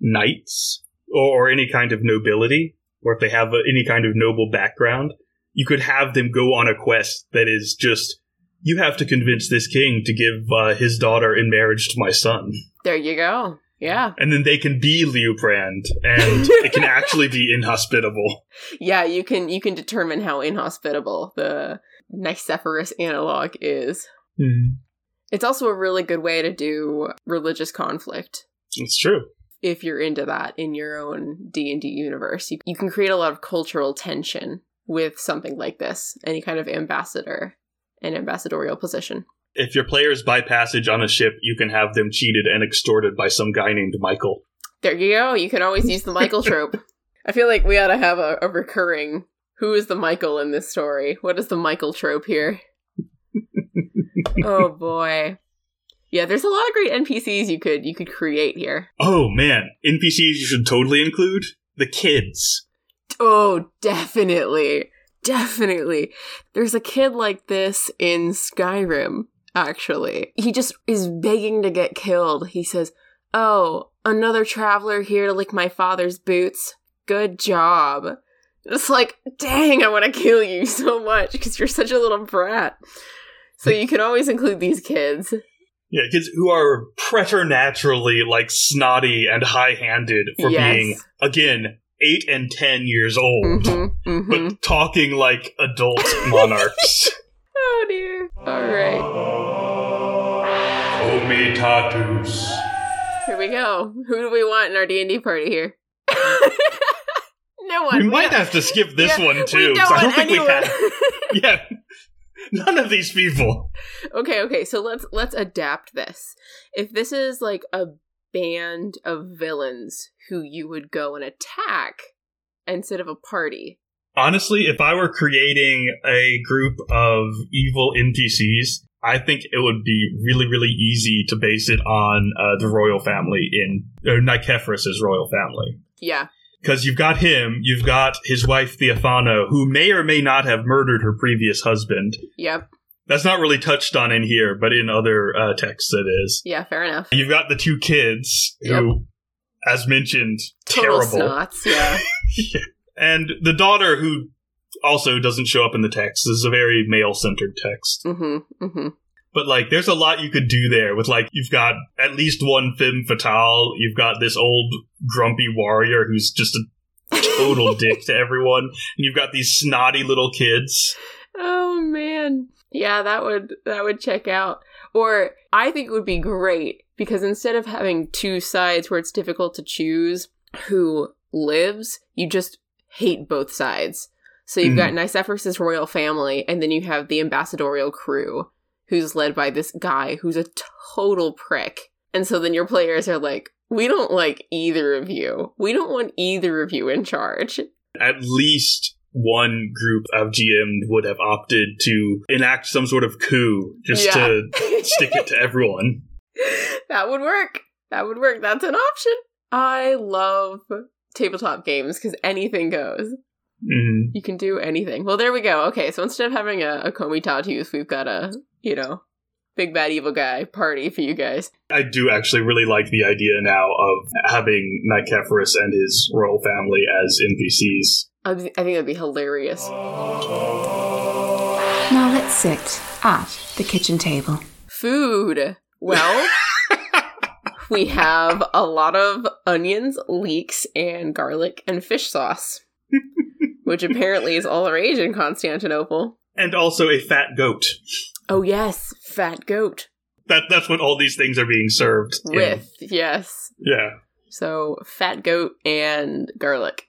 knights or any kind of nobility, or if they have a, any kind of noble background, you could have them go on a quest that is just you have to convince this king to give uh, his daughter in marriage to my son. There you go. Yeah, And then they can be Liuprand, and it can actually be inhospitable. yeah. You can you can determine how inhospitable the Nicephorus analog is. Hmm. It's also a really good way to do religious conflict. It's true. If you're into that in your own D and D universe, you, you can create a lot of cultural tension with something like this. Any kind of ambassador and ambassadorial position. If your players buy passage on a ship, you can have them cheated and extorted by some guy named Michael. There you go. You can always use the Michael trope. I feel like we ought to have a, a recurring who is the Michael in this story? What is the Michael trope here? oh boy. Yeah, there's a lot of great NPCs you could you could create here. Oh man, NPCs you should totally include the kids. Oh, definitely. Definitely. There's a kid like this in Skyrim, actually. He just is begging to get killed. He says, Oh, another traveler here to lick my father's boots. Good job. It's like, dang, I want to kill you so much because you're such a little brat. So you can always include these kids. Yeah, kids who are preternaturally like snotty and high-handed for Yes. being again eight and ten years old, Mm-hmm, mm-hmm. but talking like adult monarchs. Oh dear. All right. Comitatus. Here we go. Who do we want in our D and D party here? no one. We We might don't- have to skip this Yeah, one we too. don't 'cause I don't want think we anyone. have. Yeah, none of these people. okay, okay. So let's let's adapt this. If this is like a band of villains who you would go and attack instead of a party. Honestly, if I were creating a group of evil NPCs, I think it would be really, really easy to base it on uh, the royal family in or Nicephorus's royal family. Yeah. Because you've got him, you've got his wife Theophano, who may or may not have murdered her previous husband. Yep. That's not really touched on in here, but in other uh, texts it is. Yeah. Fair enough. You've got the two kids who as mentioned, Total terrible. snots, yeah. And the daughter, who also doesn't show up in the text, this is a very male centered text. mm-hmm, mm-hmm. But like, there's a lot you could do there with like, you've got at least one femme fatale. You've got this old grumpy warrior who's just a total dick to everyone. And you've got these snotty little kids. Oh man. Yeah, that would that would check out. Or I think it would be great because instead of having two sides where it's difficult to choose who lives, you just hate both sides. So you've got hmm. Nicephorus's royal family, and then you have the ambassadorial crew, who's led by this guy who's a total prick. And so then your players are like, we don't like either of you. We don't want either of you in charge. At least one group of GM would have opted to enact some sort of coup just Yeah. to stick it to everyone. that would work. That would work. That's an option. I love tabletop games because anything goes. Mhm. You can do anything. Well, there we go. Okay, so instead of having a, a Comitatus, we've got a, you know, big bad evil guy party for you guys. I do actually really like the idea now of having Nicephorus and his royal family as NPCs. I, th- I think that'd be hilarious. Now let's sit at the kitchen table. Food. Well, we have a lot of onions, leeks, and garlic and fish sauce, which apparently is all the rage in Constantinople. And also a fat goat. Oh yes, fat goat That that's what all these things are being served. in. with yes. Yeah. So fat goat and garlic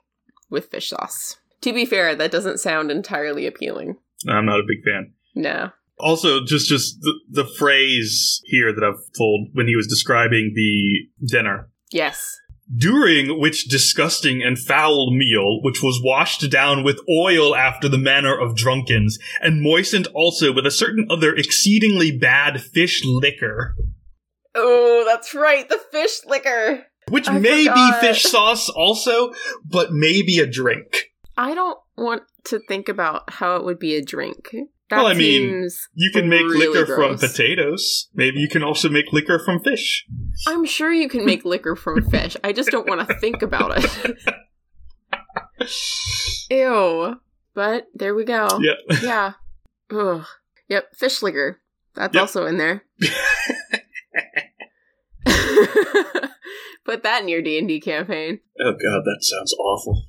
with fish sauce. To be fair, that doesn't sound entirely appealing. I'm not a big fan. No. Also, just just the, the phrase here that I've pulled when he was describing the dinner. Yes. During which disgusting and foul meal, which was washed down with oil after the manner of drunkens, and moistened also with a certain other exceedingly bad fish liquor, Oh, that's right, the fish liquor. which I may forgot. be fish sauce also, but maybe a drink. I don't want to think about how it would be a drink. That Well, I mean, You can make really liquor from potatoes. Maybe you can also make liquor from fish. I'm sure you can make liquor from fish. I just don't want to think about it. Ew. But there we go. Yep. Yeah. Ugh. Yep, fish liquor. That's Yep. also in there. Put that in your D&D campaign. Oh god, that sounds awful.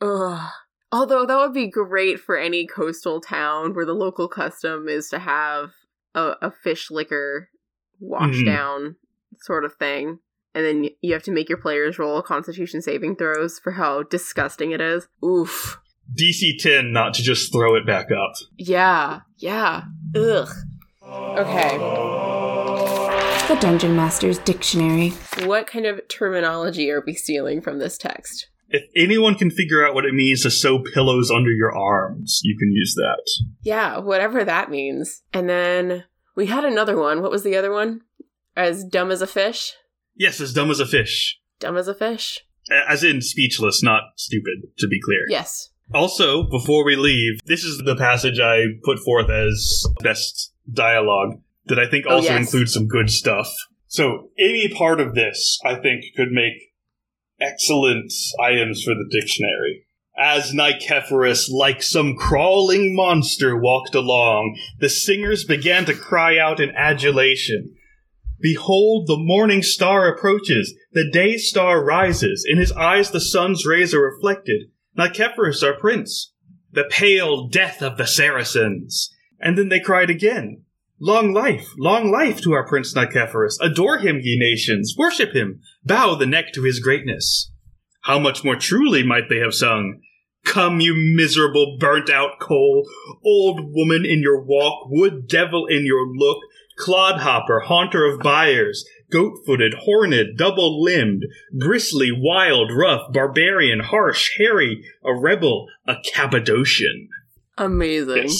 Ugh. Although that would be great for any coastal town where the local custom is to have a, a fish liquor wash Mhm. down sort of thing. And then you have to make your players roll constitution saving throws for how disgusting it is. Oof. DC 10 not to just throw it back up. Yeah. Yeah. Ugh. Okay. The Dungeon Master's Dictionary. What kind of terminology are we stealing from this text? If anyone can figure out what it means to sew pillows under your arms, you can use that. Yeah, whatever that means. And then we had another one. What was the other one? As dumb as a fish? Yes, as dumb as a fish. Dumb as a fish? As in speechless, not stupid, to be clear. Yes. Also, before we leave, this is the passage I put forth as best dialogue that I think Oh, also yes. includes some good stuff. So, any part of this, I think, could make excellent items for the dictionary. As Nicephorus, like some crawling monster, walked along, the singers began to cry out in adulation. Behold, the morning star approaches, the day star rises, in his eyes the sun's rays are reflected. Nicephorus, our prince, the pale death of the Saracens. And then they cried again, Long life, long life to our prince Nicephorus. Adore him, ye nations, worship him, bow the neck to his greatness. How much more truly might they have sung, Come, you miserable burnt out coal, old woman in your walk, wood devil in your look, clodhopper, haunter of byres, goat footed, horned, double limbed, bristly, wild, rough, barbarian, harsh, hairy, a rebel, a Cappadocian. Amazing.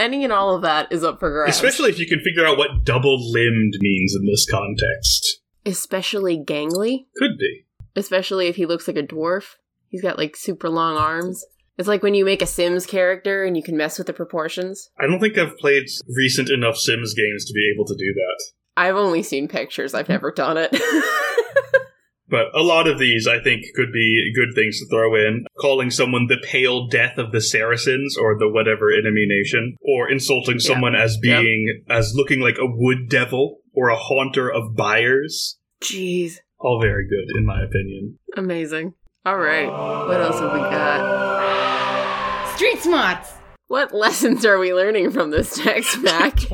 Any and all of that is up for grabs. Especially if you can figure out what double limbed means in this context. Especially gangly. Could be. Especially if he looks like a dwarf. He's got like super long arms. It's like when you make a Sims character and you can mess with the proportions. I don't think I've played recent enough Sims games to be able to do that. I've only seen pictures, I've never done it. But a lot of these, I think, could be good things to throw in. Calling someone the pale death of the Saracens or the whatever enemy nation, or insulting Yeah. someone as being, as looking like a wood devil or a haunter of byres. Jeez. All very good, in my opinion. Amazing. All right. What else have we got? Street smarts. What lessons are we learning from this text, Mac?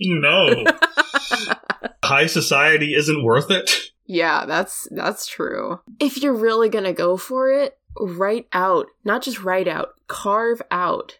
No. High society isn't worth it. Yeah, that's that's true. If you're really going to go for it, write out, not just write out, carve out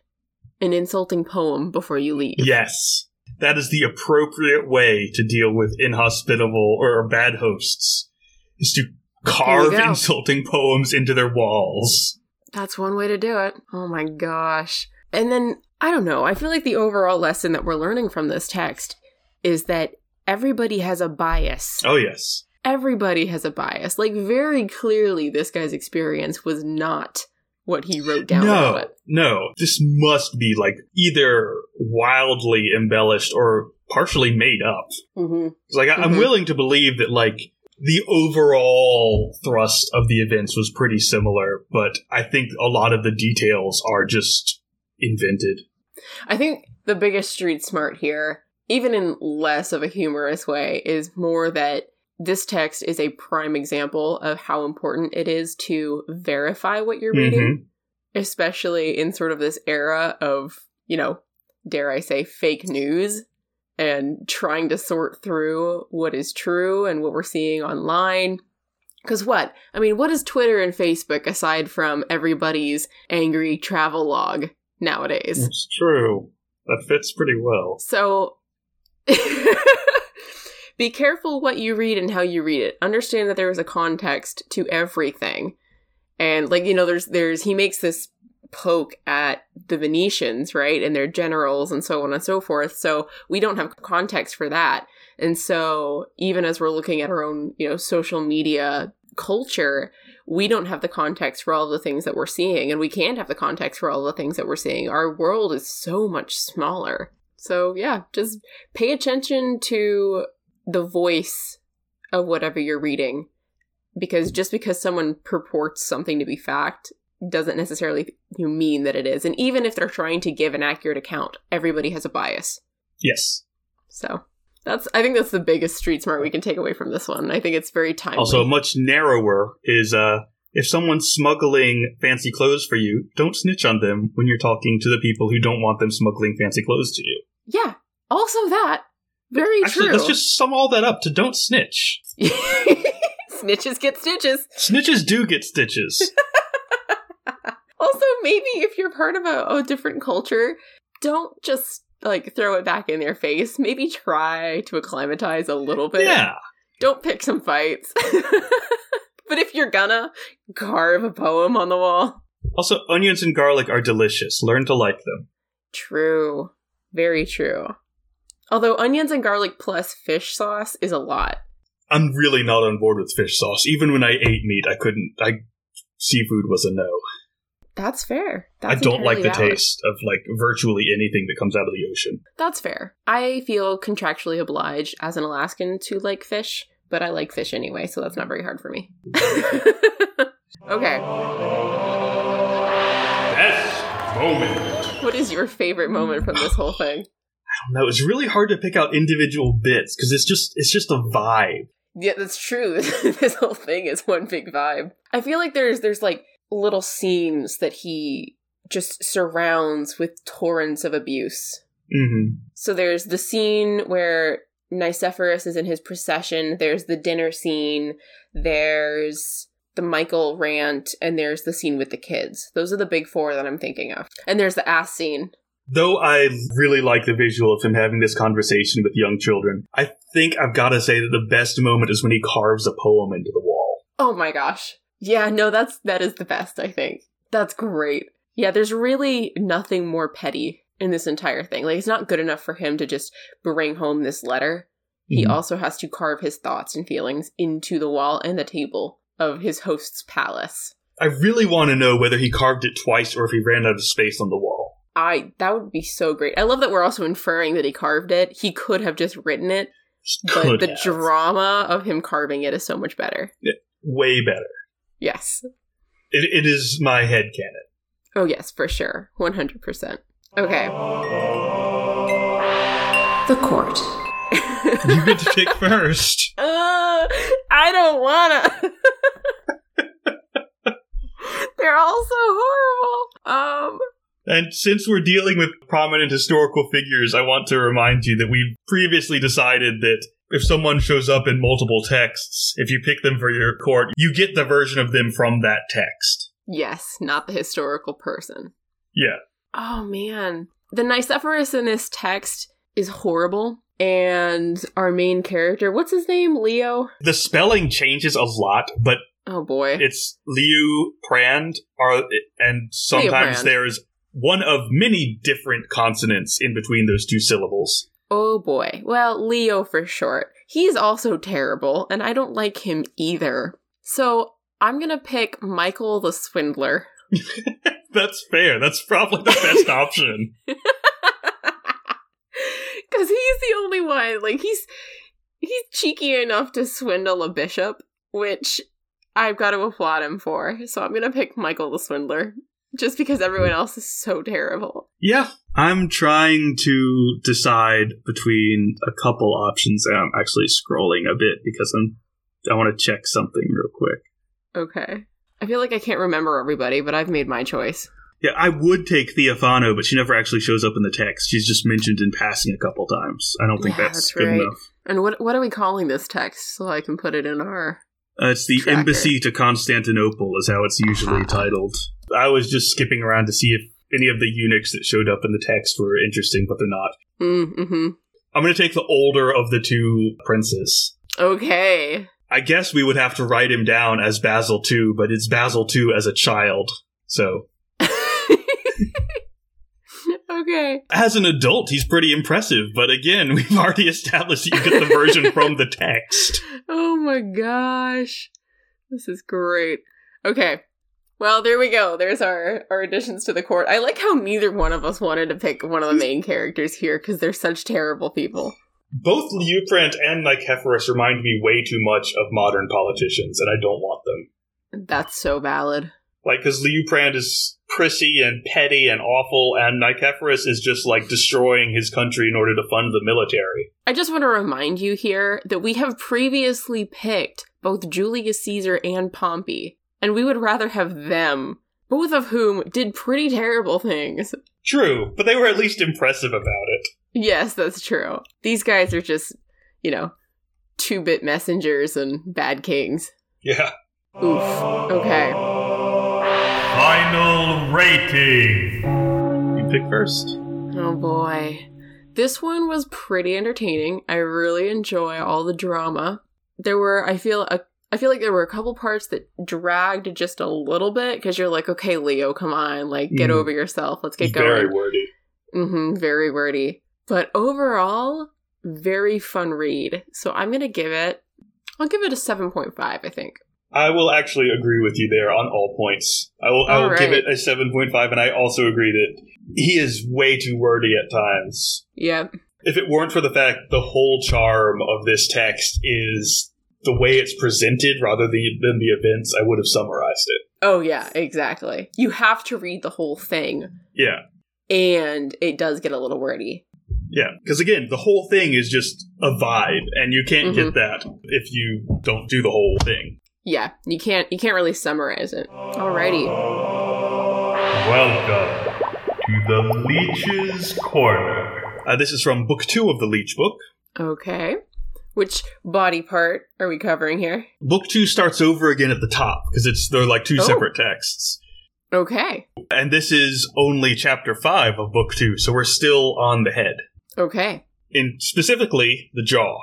an insulting poem before you leave. Yes. That is the appropriate way to deal with inhospitable or bad hosts. Is to carve insulting poems into their walls. That's one way to do it. Oh my gosh. And then, I don't know, I feel like the overall lesson that we're learning from this text is that everybody has a bias. Oh yes. Everybody has a bias. Like, very clearly, this guy's experience was not what he wrote down no, no. This must be like either wildly embellished or partially made up. Mm-hmm. Like I, I'm Mhm. willing to believe that like the overall thrust of the events was pretty similar, but I think a lot of the details are just invented. I think the biggest street smart here, even in less of a humorous way, is more that this text is a prime example of how important it is to verify what you're reading, mm-hmm. especially in sort of this era of, you know, dare I say, fake news and trying to sort through what is true and what we're seeing online. Because what? I mean, what is Twitter and Facebook aside from everybody's angry travel log nowadays? It's true. That fits pretty well. So be careful what you read and how you read it. Understand that there is a context to everything. And like, you know, there's there's he makes this poke at the Venetians, right? And their generals and so on and so forth. So we don't have context for that. And so even as we're looking at our own, you know, social media culture, we don't have the context for all the things that we're seeing and we can't have the context for all the things that we're seeing. Our world is so much smaller. So yeah, just pay attention to the voice of whatever you're reading because just because someone purports something to be fact doesn't necessarily you mean that it is. And even if they're trying to give an accurate account, everybody has a bias. Yes. So that's I think that's the biggest street smart we can take away from this one. I think it's very timely. Also, much narrower is uh, if someone's smuggling fancy clothes for you, don't snitch on them when you're talking to the people who don't want them smuggling fancy clothes to you. yeah. Also that very Actually, true. let's just sum all that up to don't snitch. Snitches get stitches. Snitches do get stitches. Also, maybe if you're part of a, a different culture, don't just like throw it back in their face. Maybe try to acclimatize a little bit. yeah. Don't pick some fights. but if you're gonna carve a poem on the wall, Also, onions and garlic are delicious. Learn to like them. true. Very true. Although onions and garlic plus fish sauce is a lot. I'm really not on board with fish sauce. Even when I ate meat, I couldn't. I seafood was a no. That's fair. That's I don't like the valid. taste of like virtually anything that comes out of the ocean. That's fair. I feel contractually obliged as an Alaskan to like fish, but I like fish anyway, so that's not very hard for me. okay. Best moment. What is your favorite moment from this whole thing? No, it's really hard to pick out individual bits because it's just it's just a vibe. Yeah, that's true. this whole thing is one big vibe. I feel like there's there's like little scenes that he just surrounds with torrents of abuse. hmm So there's the scene where Nicephorus is in his procession, there's the dinner scene, there's the Michael rant, and there's the scene with the kids. Those are the big four that I'm thinking of. And there's the ass scene. Though I really like the visual of him having this conversation with young children, I think I've got to say that the best moment is when he carves a poem into the wall. Oh my gosh. Yeah, no, that's that is the best, I think. That's great. Yeah, there's really nothing more petty in this entire thing. Like it's not good enough for him to just bring home this letter. He Mhm. also has to carve his thoughts and feelings into the wall and the table of his host's palace. I really want to know whether he carved it twice or if he ran out of space on the wall. I that would be so great. I love that we're also inferring that he carved it. He could have just written it, but Could the have. drama of him carving it is so much better. Yeah, way better. Yes. It, it is my head canon. Oh, yes, for sure. 100%. Okay. The court. You get to pick first. Uh, I don't wanna. They're all so horrible. Um, And since we're dealing with prominent historical figures, I want to remind you that we've previously decided that if someone shows up in multiple texts, if you pick them for your court, you get the version of them from that text. yes, not the historical person. Yeah. Oh man. The Nicephorus in this text is horrible. And our main character, what's his name? Leo? The spelling changes a lot, but Oh boy. it's Liu Prand, are, and sometimes there's one of many different consonants in between those two syllables. Oh boy. Well, Leo for short. He's also terrible, and I don't like him either. So I'm gonna pick Michael the Swindler. That's fair. That's probably the best option. Because he's the only one. Like he's he's cheeky enough to swindle a bishop, which I've got to applaud him for. So I'm gonna pick Michael the Swindler, just because everyone else is so terrible. Yeah. I'm trying to decide between a couple options, and I'm actually scrolling a bit because I'm I want to check something real quick. Okay. I feel like I can't remember everybody, but I've made my choice. Yeah, I would take Theophano, but she never actually shows up in the text. She's just mentioned in passing a couple times. I don't think Yeah, that's, that's good right. enough. And what what are we calling this text so I can put it in our Uh, it's the Tracker. Embassy to Constantinople, is how it's usually Uh-huh. titled. I was just skipping around to see if any of the eunuchs that showed up in the text were interesting, but they're not. mm, mm-hmm. I'm going to take the older of the two princes. Okay. I guess we would have to write him down as Basil II, but it's Basil II as a child. So, okay. as an adult, he's pretty impressive, but again, we've already established that you get the version from the text. Oh my gosh. This is great. Okay. Well, there we go. There's our, our additions to the court. I like how neither one of us wanted to pick one of the main characters here because they're such terrible people. Both Liuprand and Nicephorus remind me way too much of modern politicians, and I don't want them. That's so valid. Like, because Liuprand is prissy and petty and awful, and Nicephorus is just like destroying his country in order to fund the military. I just want to remind you here that we have previously picked both Julius Caesar and Pompey, and we would rather have them, both of whom did pretty terrible things. True, but they were at least impressive about it. Yes, that's true. These guys are just, you know, two bit messengers and bad kings. Yeah. Oof. Okay. Final rating. You pick first. Oh boy. This one was pretty entertaining. I really enjoy all the drama. There were, I feel, a, I feel like there were a couple parts that dragged just a little bit because you're like, okay, Leo, come on, like get Mhm. over yourself. Let's get He's very going. wordy. Mm-hmm. Very wordy. But overall, very fun read. So I'm gonna give it. I'll give it a seven point five. I think. I will actually agree with you there on all points. I will, I will give it a 7.5, and I also agree that he is way too wordy at times. Yeah. If it weren't for the fact the whole charm of this text is the way it's presented rather than, than the events, I would have summarized it. Oh yeah, exactly. You have to read the whole thing, Yeah. and it does get a little wordy. Yeah. Because again, the whole thing is just a vibe, and you can't Mm-hmm. get that if you don't do the whole thing. Yeah, you can't you can't really summarize it. Alrighty. Welcome to the Leech's Corner. Uh, this is from Book Two of the Leech Book. Okay. Which body part are we covering here? Book Two starts over again at the top because it's they're like two Oh. separate texts, Okay. and this is only chapter five of Book Two, so we're still on the head, Okay. in specifically the jaw.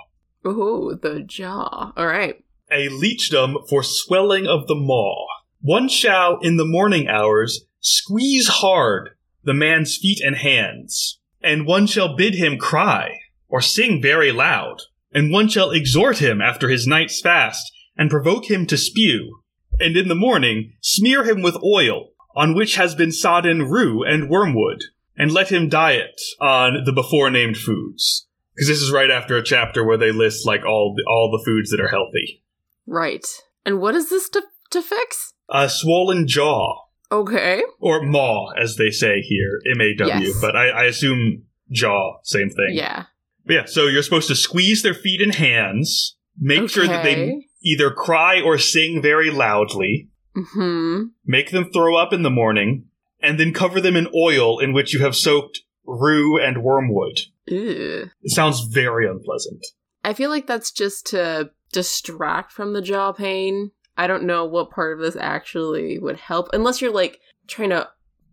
Ooh, the jaw. Alright. a leechdom for swelling of the maw. One shall, in the morning hours, squeeze hard the man's feet and hands, and one shall bid him cry, or sing very loud, and one shall exhort him after his night's fast, and provoke him to spew, and in the morning smear him with oil, on which has been sodden rue and wormwood, and let him diet on the before named foods. because this is right after a chapter where they list like all the, all the foods that are healthy. Right. And what is this to, to fix? A swollen jaw, Okay. or maw, as they say here, M A W. Yes. But I, I assume jaw, same thing. Yeah. But yeah. So you're supposed to squeeze their feet and hands, make sure that they either cry or sing very loudly, Hmm. make them throw up in the morning, and then cover them in oil in which you have soaked rue and wormwood. Ew. It sounds very unpleasant. I feel like that's just to distract from the jaw pain. I don't know what part of this actually would help, unless you're like trying to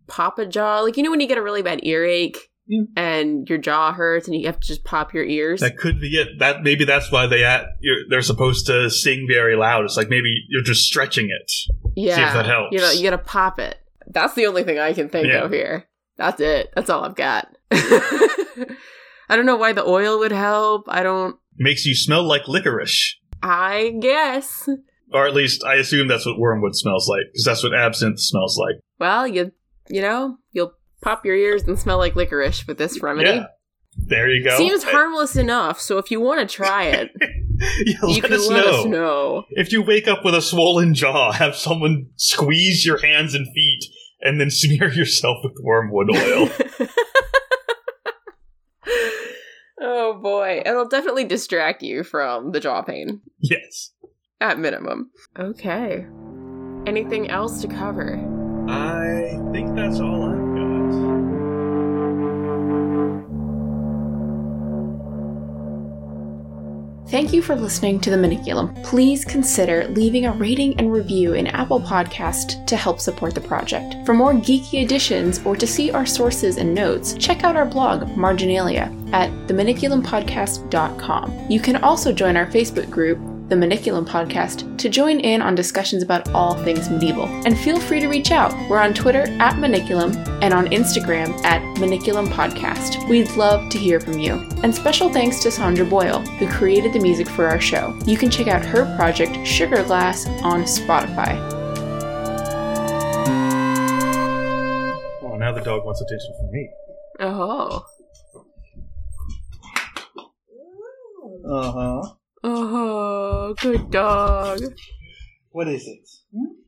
pop a jaw. Like, you know, when you get a really bad earache Yeah. and your jaw hurts and you have to just pop your ears? That could be it. That maybe that's why they at, you're, they're supposed to sing very loud. It's like maybe you're just stretching it. yeah. see if that helps. You know, you gotta pop it. That's the only thing I can think Yeah. of here. That's it. That's all I've got. I don't know why the oil would help. I don't. Makes you smell like licorice. I guess. Or at least I assume that's what wormwood smells like, because that's what absinthe smells like. Well, you you know, pop your ears and smell like licorice with this remedy. Yeah. There you go. Seems harmless enough, so if you want to try it, Yeah, you can us let know. us know. If you wake up with a swollen jaw, have someone squeeze your hands and feet and then smear yourself with wormwood oil. oh boy, it'll definitely distract you from the jaw pain yes. at minimum. Okay. Anything else to cover? I think that's all I've Thank you for listening to The Maniculum. Please consider leaving a rating and review in Apple Podcast to help support the project. For more geeky editions or to see our sources and notes, check out our blog, Marginalia, at themaniculumpodcast.com. You can also join our Facebook group, The Maniculum Podcast, to join in on discussions about all things medieval. And feel free to reach out. We're on Twitter at Maniculum and on Instagram at Maniculum Podcast. We'd love to hear from you. And special thanks to Sandra Boyle, who created the music for our show. You can check out her project, Sugar Glass, on Spotify. Well, now the dog wants attention from me. Oh. Uh huh. Oh, good dog. What is it? Hmm?